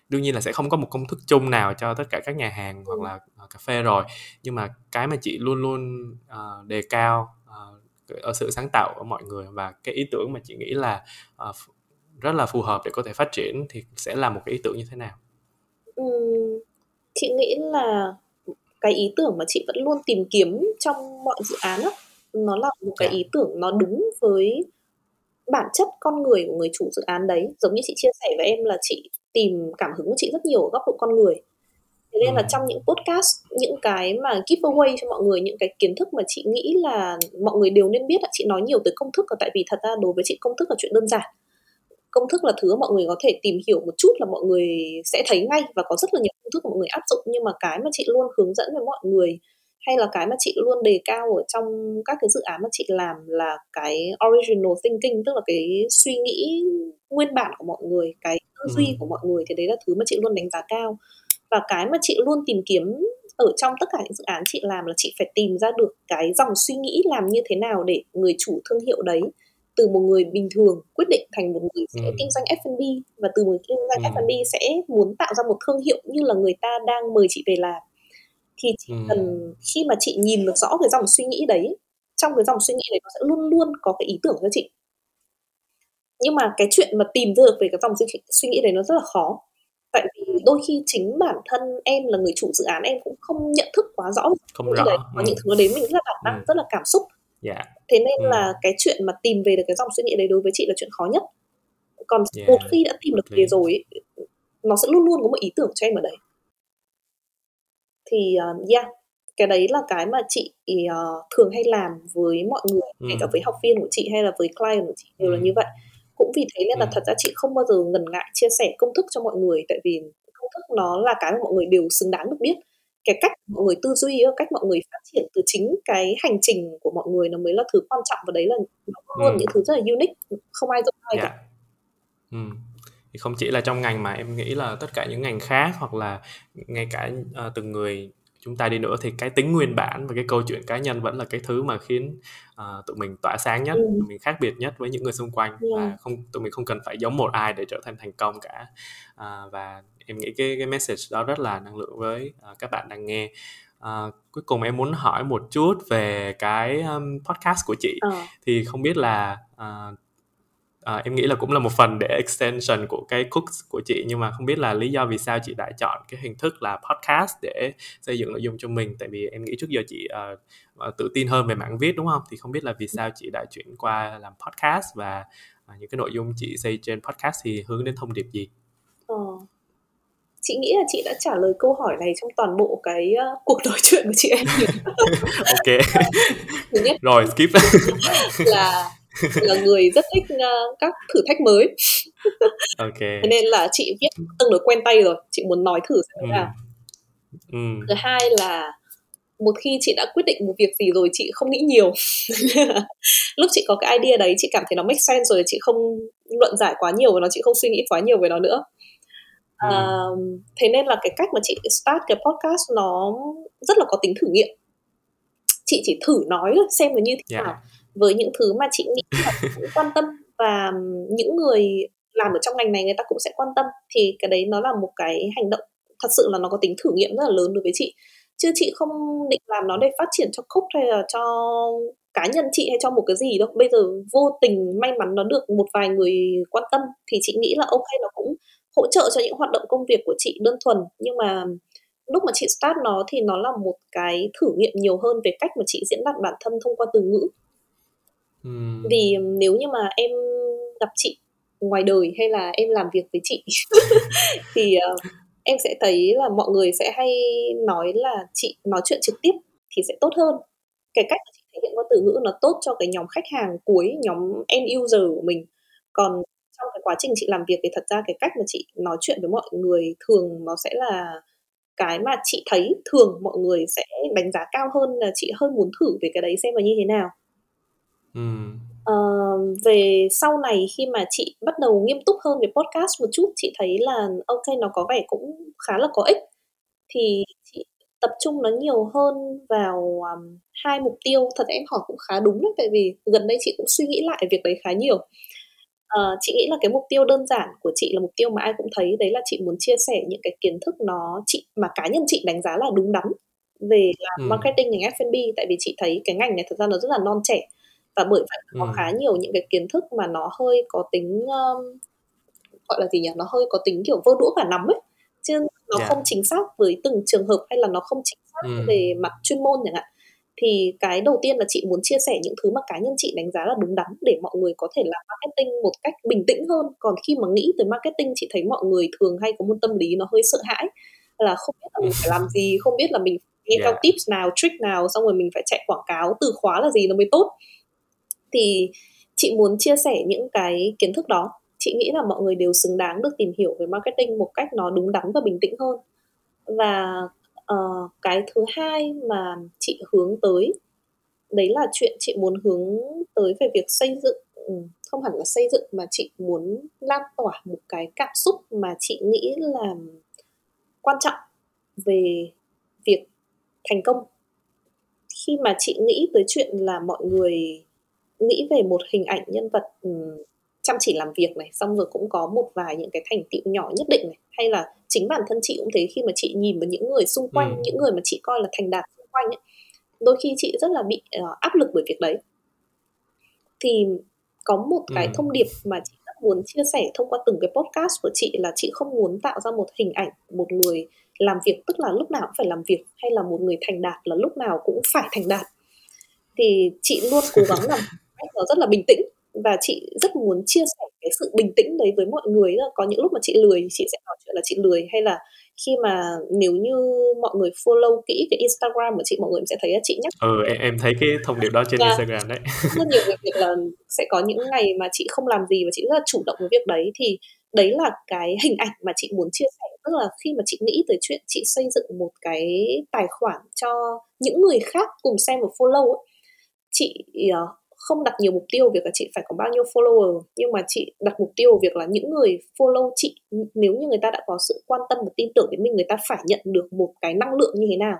đương nhiên là sẽ không có một công thức chung nào cho tất cả các nhà hàng hoặc là uh, cà phê rồi. Nhưng mà cái mà chị luôn luôn uh, đề cao uh, ở sự sáng tạo của mọi người và cái ý tưởng mà chị nghĩ là uh, rất là phù hợp để có thể phát triển thì sẽ là một cái ý tưởng như thế nào? Ừ, chị nghĩ là cái ý tưởng mà chị vẫn luôn tìm kiếm trong mọi dự án á nó là một cái dạ. ý tưởng nó đúng với bản chất con người của người chủ dự án đấy. Giống như chị chia sẻ với em là chị tìm cảm hứng của chị rất nhiều ở góc độ con người. Thế nên là ừ. trong những podcast những cái mà giveaway cho mọi người những cái kiến thức mà chị nghĩ là mọi người đều nên biết là chị nói nhiều tới công thức là tại vì thật ra đối với chị công thức là chuyện đơn giản. Công thức là thứ mọi người có thể tìm hiểu một chút là mọi người sẽ thấy ngay và có rất là nhiều công thức mà mọi người áp dụng. Nhưng mà cái mà chị luôn hướng dẫn với mọi người hay là cái mà chị luôn đề cao ở trong các cái dự án mà chị làm là cái original thinking tức là cái suy nghĩ nguyên bản của mọi người cái tư duy ừ. của mọi người thì đấy là thứ mà chị luôn đánh giá cao và cái mà chị luôn tìm kiếm ở trong tất cả những dự án chị làm là chị phải tìm ra được cái dòng suy nghĩ làm như thế nào để người chủ thương hiệu đấy từ một người bình thường quyết định thành một người sẽ ừ. kinh doanh F&B và từ một kinh doanh ừ. F&B sẽ muốn tạo ra một thương hiệu như là người ta đang mời chị về làm thì chỉ ừ. cần khi mà chị nhìn được rõ cái dòng suy nghĩ đấy trong cái dòng suy nghĩ đấy nó sẽ luôn luôn có cái ý tưởng cho chị nhưng mà cái chuyện mà tìm được về cái dòng suy nghĩ đấy nó rất là khó tại vì đôi khi chính bản thân em là người chủ dự án em cũng không nhận thức quá rõ không rõ đấy có ừ. những thứ đến mình rất là bản năng ừ. rất là cảm xúc yeah. Dạ. thế nên ừ. là cái chuyện mà tìm về được cái dòng suy nghĩ đấy đối với chị là chuyện khó nhất còn yeah. một khi đã tìm được về rồi nó sẽ luôn luôn có một ý tưởng cho em ở đấy thì uh, yeah cái đấy là cái mà chị uh, thường hay làm với mọi người ừ. kể cả với học viên của chị hay là với client của chị đều ừ. là như vậy cũng vì thế nên là ừ. thật ra chị không bao giờ ngần ngại chia sẻ công thức cho mọi người tại vì công thức nó là cái mà mọi người đều xứng đáng được biết cái cách mọi người tư duy cách mọi người phát triển từ chính cái hành trình của mọi người nó mới là thứ quan trọng và đấy là nó luôn ừ. những thứ rất là unique không ai giống ai yeah. cả ừ thì không chỉ là trong ngành mà em nghĩ là tất cả những ngành khác hoặc là ngay cả uh, từng người chúng ta đi nữa thì cái tính nguyên bản và cái câu chuyện cá nhân vẫn là cái thứ mà khiến uh, tụi mình tỏa sáng nhất, ừ. tụi mình khác biệt nhất với những người xung quanh yeah. và không tụi mình không cần phải giống một ai để trở thành thành công cả uh, và em nghĩ cái cái message đó rất là năng lượng với uh, các bạn đang nghe uh, cuối cùng em muốn hỏi một chút về cái um, podcast của chị uh. thì không biết là uh, à, em nghĩ là cũng là một phần để extension của cái cooks của chị nhưng mà không biết là lý do vì sao chị đã chọn cái hình thức là podcast để xây dựng nội dung cho mình. Tại vì em nghĩ trước giờ chị uh, tự tin hơn về mảng viết đúng không? Thì không biết là vì sao chị đã chuyển qua làm podcast và uh, những cái nội dung chị xây trên podcast thì hướng đến thông điệp gì? Ờ. chị nghĩ là chị đã trả lời câu hỏi này trong toàn bộ cái uh, cuộc nói chuyện của chị em. Ok. Rồi skip. là là người rất thích uh, các thử thách mới. Ok. Thế nên là chị viết tương đối quen tay rồi chị muốn nói thử xem thế nào. Ừ. thứ hai là một khi chị đã quyết định một việc gì rồi chị không nghĩ nhiều. Lúc chị có cái idea đấy chị cảm thấy nó make sense rồi chị không luận giải quá nhiều về nó chị không suy nghĩ quá nhiều về nó nữa. Ừ. à, thế nên là cái cách mà chị start cái podcast nó rất là có tính thử nghiệm. Chị chỉ thử nói xem nó như thế yeah. nào với những thứ mà chị nghĩ là cũng quan tâm và những người làm ở trong ngành này người ta cũng sẽ quan tâm, thì cái đấy nó là một cái hành động thật sự là nó có tính thử nghiệm rất là lớn đối với chị. Chứ chị không định làm nó để phát triển cho khúc hay là cho cá nhân chị hay cho một cái gì đâu. Bây giờ vô tình may mắn nó được một vài người quan tâm thì chị nghĩ là ok, nó cũng hỗ trợ cho những hoạt động công việc của chị đơn thuần. Nhưng mà lúc mà chị start nó thì nó là một cái thử nghiệm nhiều hơn về cách mà chị diễn đạt bản thân thông qua từ ngữ vì nếu như mà em gặp chị ngoài đời hay là em làm việc với chị thì uh, em sẽ thấy là mọi người sẽ hay nói là chị nói chuyện trực tiếp thì sẽ tốt hơn. Cái cách chị thể hiện qua từ ngữ nó tốt cho cái nhóm khách hàng cuối nhóm end user của mình. Còn trong cái quá trình chị làm việc thì thật ra cái cách mà chị nói chuyện với mọi người thường nó sẽ là cái mà chị thấy thường mọi người sẽ đánh giá cao hơn là chị hơi muốn thử về cái đấy xem là như thế nào Uh, về sau này khi mà chị bắt đầu nghiêm túc hơn về podcast một chút chị thấy là ok nó có vẻ cũng khá là có ích. Thì chị tập trung nó nhiều hơn vào um, hai mục tiêu. Thật em hỏi cũng khá đúng đấy tại vì gần đây chị cũng suy nghĩ lại việc đấy khá nhiều. Uh, chị nghĩ là cái mục tiêu đơn giản của chị là mục tiêu mà ai cũng thấy đấy là chị muốn chia sẻ những cái kiến thức nó chị mà cá nhân chị đánh giá là đúng đắn về làm ừ. marketing ngành F&B tại vì chị thấy cái ngành này thực ra nó rất là non trẻ và bởi vậy có ừ. khá nhiều những cái kiến thức mà nó hơi có tính um, gọi là gì nhỉ nó hơi có tính kiểu vơ đũa cả nắm ấy chứ nó yeah. không chính xác với từng trường hợp hay là nó không chính xác ừ. về mặt chuyên môn chẳng hạn thì cái đầu tiên là chị muốn chia sẻ những thứ mà cá nhân chị đánh giá là đúng đắn để mọi người có thể làm marketing một cách bình tĩnh hơn còn khi mà nghĩ tới marketing chị thấy mọi người thường hay có một tâm lý nó hơi sợ hãi là không biết là mình phải làm gì không biết là mình nghe yeah. theo tips nào trick nào xong rồi mình phải chạy quảng cáo từ khóa là gì nó mới tốt thì chị muốn chia sẻ những cái kiến thức đó. Chị nghĩ là mọi người đều xứng đáng được tìm hiểu về marketing một cách nó đúng đắn và bình tĩnh hơn. Và uh, cái thứ hai mà chị hướng tới đấy là chuyện chị muốn hướng tới về việc xây dựng ừ, không hẳn là xây dựng mà chị muốn lan tỏa một cái cảm xúc mà chị nghĩ là quan trọng về việc thành công. Khi mà chị nghĩ tới chuyện là mọi người nghĩ về một hình ảnh nhân vật um, chăm chỉ làm việc này xong rồi cũng có một vài những cái thành tựu nhỏ nhất định này hay là chính bản thân chị cũng thế khi mà chị nhìn vào những người xung quanh ừ. những người mà chị coi là thành đạt xung quanh ấy đôi khi chị rất là bị uh, áp lực bởi việc đấy thì có một cái ừ. thông điệp mà chị rất muốn chia sẻ thông qua từng cái podcast của chị là chị không muốn tạo ra một hình ảnh một người làm việc tức là lúc nào cũng phải làm việc hay là một người thành đạt là lúc nào cũng phải thành đạt thì chị luôn cố gắng làm nó rất là bình tĩnh. Và chị rất muốn chia sẻ cái sự bình tĩnh đấy với mọi người có những lúc mà chị lười chị sẽ nói chuyện là chị lười. Hay là khi mà nếu như mọi người follow kỹ cái Instagram của chị mọi người sẽ thấy là chị nhắc ừ em, em thấy cái thông điệp đó trên và Instagram đấy. Rất nhiều việc là sẽ có những ngày mà chị không làm gì và chị rất là chủ động với việc đấy. Thì đấy là cái hình ảnh mà chị muốn chia sẻ. Tức là khi mà chị nghĩ tới chuyện chị xây dựng một cái tài khoản cho những người khác cùng xem và follow ấy, chị uh, không đặt nhiều mục tiêu việc là chị phải có bao nhiêu follower nhưng mà chị đặt mục tiêu việc là những người follow chị nếu như người ta đã có sự quan tâm và tin tưởng đến mình người ta phải nhận được một cái năng lượng như thế nào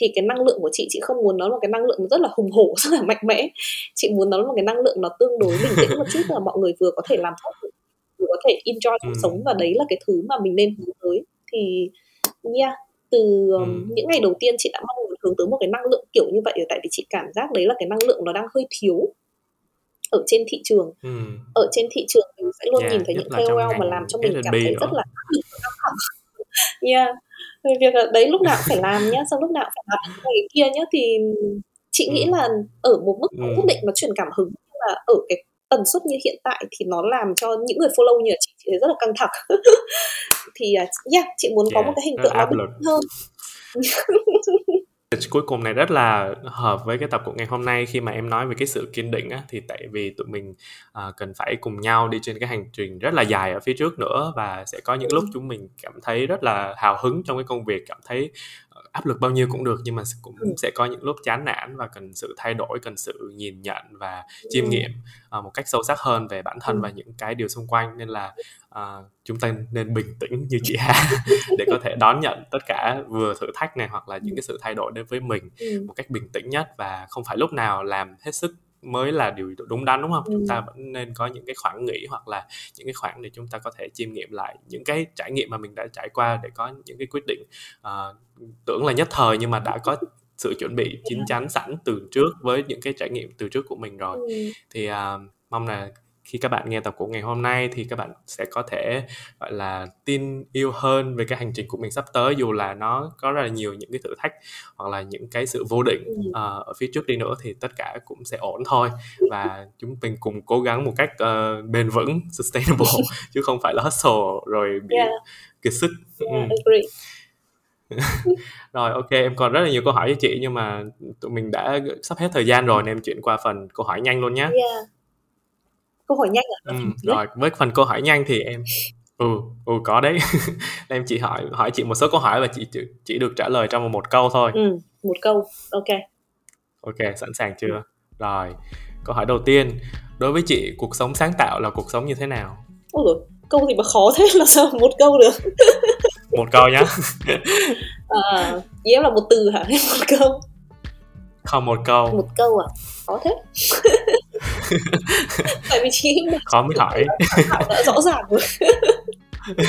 thì cái năng lượng của chị chị không muốn nó là cái năng lượng rất là hùng hổ rất là mạnh mẽ chị muốn nó là một cái năng lượng nó tương đối bình tĩnh một chút là mọi người vừa có thể làm tốt vừa có thể enjoy cuộc ừ. sống và đấy là cái thứ mà mình nên hướng tới thì yeah từ um, ừ. những ngày đầu tiên chị đã mong muốn hướng tới một cái năng lượng kiểu như vậy tại vì chị cảm giác đấy là cái năng lượng nó đang hơi thiếu ở trên thị trường. Ừ. ở trên thị trường mình sẽ luôn yeah, nhìn thấy những KOL mà làm cho mình cảm thấy rất là căng thẳng yeah. Việc là đấy lúc nào cũng phải làm nhá xong lúc nào cũng phải làm cái kia nhá thì chị nghĩ ừ. là ở một mức ừ. nhất định nó truyền cảm hứng nhưng mà ở cái tần suất như hiện tại thì nó làm cho những người follow như chị, chị rất là căng thẳng. Thì à, yeah chị muốn yeah, có một cái hình tượng nó bình hơn cuối cùng này rất là hợp với cái tập của ngày hôm nay khi mà em nói về cái sự kiên định á thì tại vì tụi mình uh, cần phải cùng nhau đi trên cái hành trình rất là dài ở phía trước nữa và sẽ có những lúc chúng mình cảm thấy rất là hào hứng trong cái công việc cảm thấy áp lực bao nhiêu cũng được nhưng mà cũng ừ. sẽ có những lúc chán nản và cần sự thay đổi cần sự nhìn nhận và chiêm ừ. nghiệm uh, một cách sâu sắc hơn về bản thân ừ. và những cái điều xung quanh nên là uh, chúng ta nên bình tĩnh như chị Hà để có thể đón nhận tất cả vừa thử thách này hoặc là những cái sự thay đổi đến với mình một cách bình tĩnh nhất và không phải lúc nào làm hết sức mới là điều đúng đắn đúng không? Ừ. Chúng ta vẫn nên có những cái khoảng nghỉ hoặc là những cái khoảng để chúng ta có thể chiêm nghiệm lại những cái trải nghiệm mà mình đã trải qua để có những cái quyết định uh, tưởng là nhất thời nhưng mà đã có sự chuẩn bị chín chắn sẵn từ trước với những cái trải nghiệm từ trước của mình rồi ừ. thì uh, mong là khi các bạn nghe tập của ngày hôm nay thì các bạn sẽ có thể gọi là tin yêu hơn về cái hành trình của mình sắp tới dù là nó có rất là nhiều những cái thử thách hoặc là những cái sự vô định uh, ở phía trước đi nữa thì tất cả cũng sẽ ổn thôi. Và chúng mình cùng cố gắng một cách uh, bền vững sustainable chứ không phải là hustle rồi bị yeah. kiệt sức. Yeah, ừ. rồi ok em còn rất là nhiều câu hỏi cho chị nhưng mà tụi mình đã sắp hết thời gian rồi nên em chuyển qua phần câu hỏi nhanh luôn nhé yeah câu hỏi nhanh à? ừ, rồi với phần câu hỏi nhanh thì em ừ ừ có đấy. Em chỉ hỏi hỏi chị một số câu hỏi và chị chỉ được trả lời trong một câu thôi. Ừ một câu. Ok. Ok sẵn sàng chưa? Rồi câu hỏi đầu tiên. Đối với chị cuộc sống sáng tạo là cuộc sống như thế nào? Ôi câu gì mà khó thế là sao một câu được? Một câu nhá. À, ý em là một từ hả? Một câu. Không một câu. Một câu à khó thế. Tại vì chị khó mới hỏi. đã rõ ràng rồi.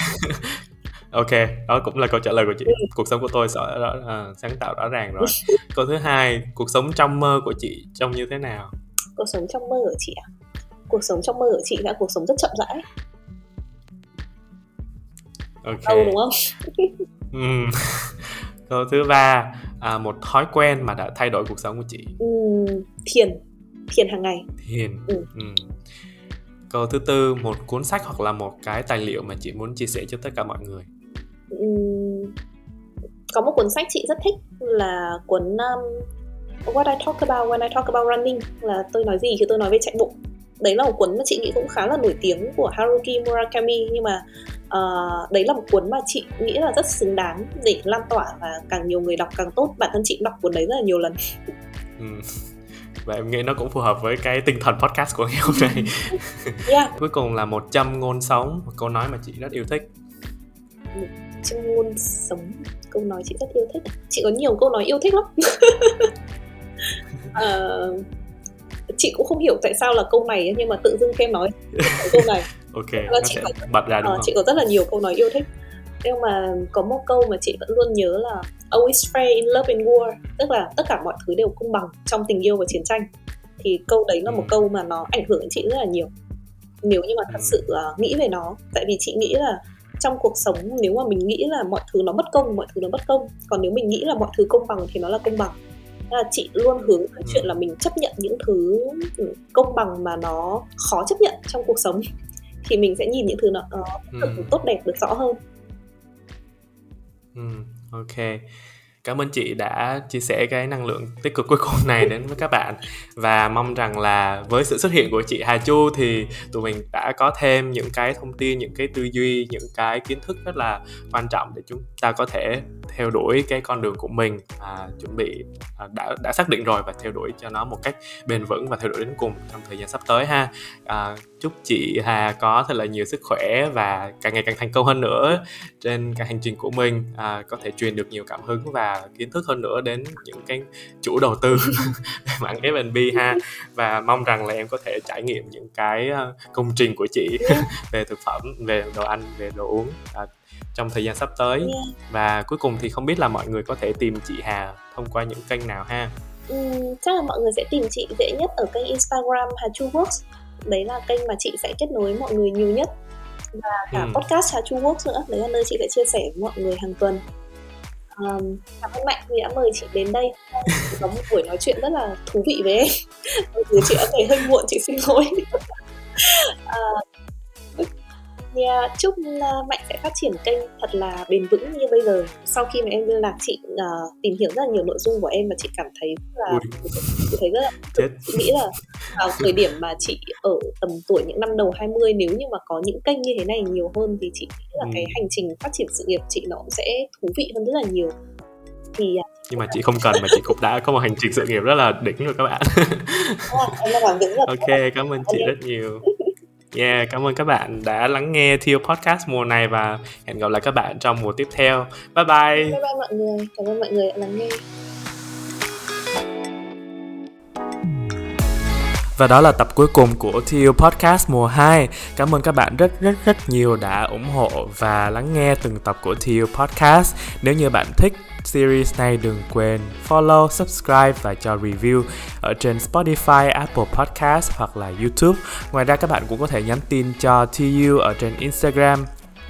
Ok đó cũng là câu trả lời của chị. Ừ. cuộc sống của tôi sẽ rõ, à, sáng tạo rõ ràng rồi. Câu thứ hai cuộc sống trong mơ của chị trông như thế nào? Cuộc sống trong mơ của chị à? Cuộc sống trong mơ của chị là cuộc sống rất chậm rãi. Ok. Đâu đúng không? Ừm. câu thứ ba à, một thói quen mà đã thay đổi cuộc sống của chị. Ừm, thiền. Thiền hàng ngày. Thiền. Ừ. Ừm. câu thứ tư một cuốn sách hoặc là một cái tài liệu mà chị muốn chia sẻ cho tất cả mọi người. Ừm, có một cuốn sách chị rất thích là cuốn um, What I Talk About When I Talk About Running là tôi nói gì khi tôi nói về chạy bộ. Đấy là một cuốn mà chị nghĩ cũng khá là nổi tiếng của Haruki Murakami nhưng mà uh, đấy là một cuốn mà chị nghĩ là rất xứng đáng để lan tỏa và càng nhiều người đọc càng tốt. Bản thân chị đọc cuốn đấy rất là nhiều lần. Ừm. Và em nghĩ nó cũng phù hợp với cái tinh thần podcast của ngày hôm nay. Yeah. Cuối cùng là một trăm ngôn sống một câu nói mà chị rất yêu thích. Trong ngôn sống câu nói chị rất yêu thích. Chị có nhiều câu nói yêu thích lắm. Ờ, chị cũng không hiểu tại sao là câu này nhưng mà tự dưng em nói. Câu này. Ok chị có- bật ra đúng Ờ, không? chị có rất là nhiều câu nói yêu thích nhưng mà có một câu mà chị vẫn luôn nhớ là always fair in love and war tức là tất cả mọi thứ đều công bằng trong tình yêu và chiến tranh thì câu đấy là một Ừ. câu mà nó ảnh hưởng đến chị rất là nhiều nếu như mà thật Ừ. sự uh, nghĩ về nó tại vì chị nghĩ là trong cuộc sống nếu mà mình nghĩ là mọi thứ nó bất công mọi thứ nó bất công còn nếu mình nghĩ là mọi thứ công bằng thì nó là công bằng là chị luôn hướng tới Ừ. chuyện là mình chấp nhận những thứ ừ, công bằng mà nó khó chấp nhận trong cuộc sống thì mình sẽ nhìn những thứ nó, nó Ừm. tốt đẹp được rõ hơn Ừ, ok. Cảm ơn chị đã chia sẻ cái năng lượng tích cực cuối cùng này đến với các bạn và mong rằng là với sự xuất hiện của chị Hà Chu thì tụi mình đã có thêm những cái thông tin, những cái tư duy, những cái kiến thức rất là quan trọng để chúng ta có thể theo đuổi cái con đường của mình à, chuẩn bị à, đã đã xác định rồi và theo đuổi cho nó một cách bền vững và theo đuổi đến cùng trong thời gian sắp tới ha. À, chúc chị Hà có thật là nhiều sức khỏe và càng ngày càng thành công hơn nữa trên cả hành trình của mình à, có thể truyền được nhiều cảm hứng và kiến thức hơn nữa đến những cái chủ đầu tư về mảng F&B ha. Và mong rằng là em có thể trải nghiệm những cái ờ, công trình của chị về thực phẩm về đồ ăn về đồ uống à, trong thời gian sắp tới. Và cuối cùng thì không biết là mọi người có thể tìm chị Hà thông qua những kênh nào ha? Ừm, chắc là mọi người sẽ tìm chị dễ nhất ở kênh Instagram Hà Chu Works đấy là kênh mà chị sẽ kết nối mọi người nhiều nhất. Và cả Ừm. podcast Hà Chu Works nữa đấy là nơi chị sẽ chia sẻ với mọi người hàng tuần. Ờm, cảm ơn Mạnh vì đã mời chị đến đây. Chị có một buổi nói chuyện rất là thú vị với em. Chị đã về hơi muộn chị xin lỗi. Yeah, chúc uh, Mạnh sẽ phát triển kênh thật là bền vững như bây giờ. Sau khi mà em liên lạc chị uh, tìm hiểu rất là nhiều nội dung của em và chị cảm thấy là Ui. chị thấy rất là chết chị nghĩ là vào thời điểm mà chị ở tầm tuổi những năm đầu 20 nếu như mà có những kênh như thế này nhiều hơn thì chị nghĩ là Ừ. cái hành trình phát triển sự nghiệp chị nó cũng sẽ thú vị hơn rất là nhiều. Thì à, nhưng mà chị không cần mà chị cũng đã có một hành trình sự nghiệp rất là đỉnh rồi các bạn em đang làm việc rất là ok cảm ơn chị rất nhiều Yeah, cảm ơn các bạn đã lắng nghe thiêu Podcast mùa này và hẹn gặp lại các bạn trong mùa tiếp theo. Bye bye! Bye bye mọi người, cảm ơn mọi người đã lắng nghe. Và đó là tập cuối cùng của TU Podcast mùa 2. Cảm ơn các bạn rất rất rất nhiều đã ủng hộ và lắng nghe từng tập của TU Podcast. Nếu như bạn thích series này đừng quên follow, subscribe và cho review ở trên Spotify, Apple Podcast hoặc là YouTube. Ngoài ra các bạn cũng có thể nhắn tin cho TU ở trên Instagram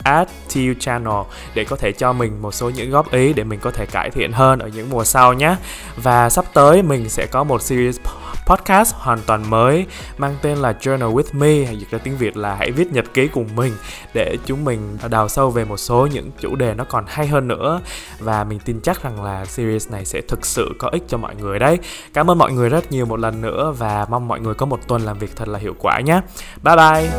add TU Channel để có thể cho mình một số những góp ý để mình có thể cải thiện hơn ở những mùa sau nhé. Và sắp tới mình sẽ có một series podcast hoàn toàn mới mang tên là Journal with Me, hay dịch ra tiếng Việt là hãy viết nhật ký cùng mình, để chúng mình đào sâu về một số những chủ đề nó còn hay hơn nữa và mình tin chắc rằng là series này sẽ thực sự có ích cho mọi người đấy. Cảm ơn mọi người rất nhiều một lần nữa và mong mọi người có một tuần làm việc thật là hiệu quả nhé. Bye bye.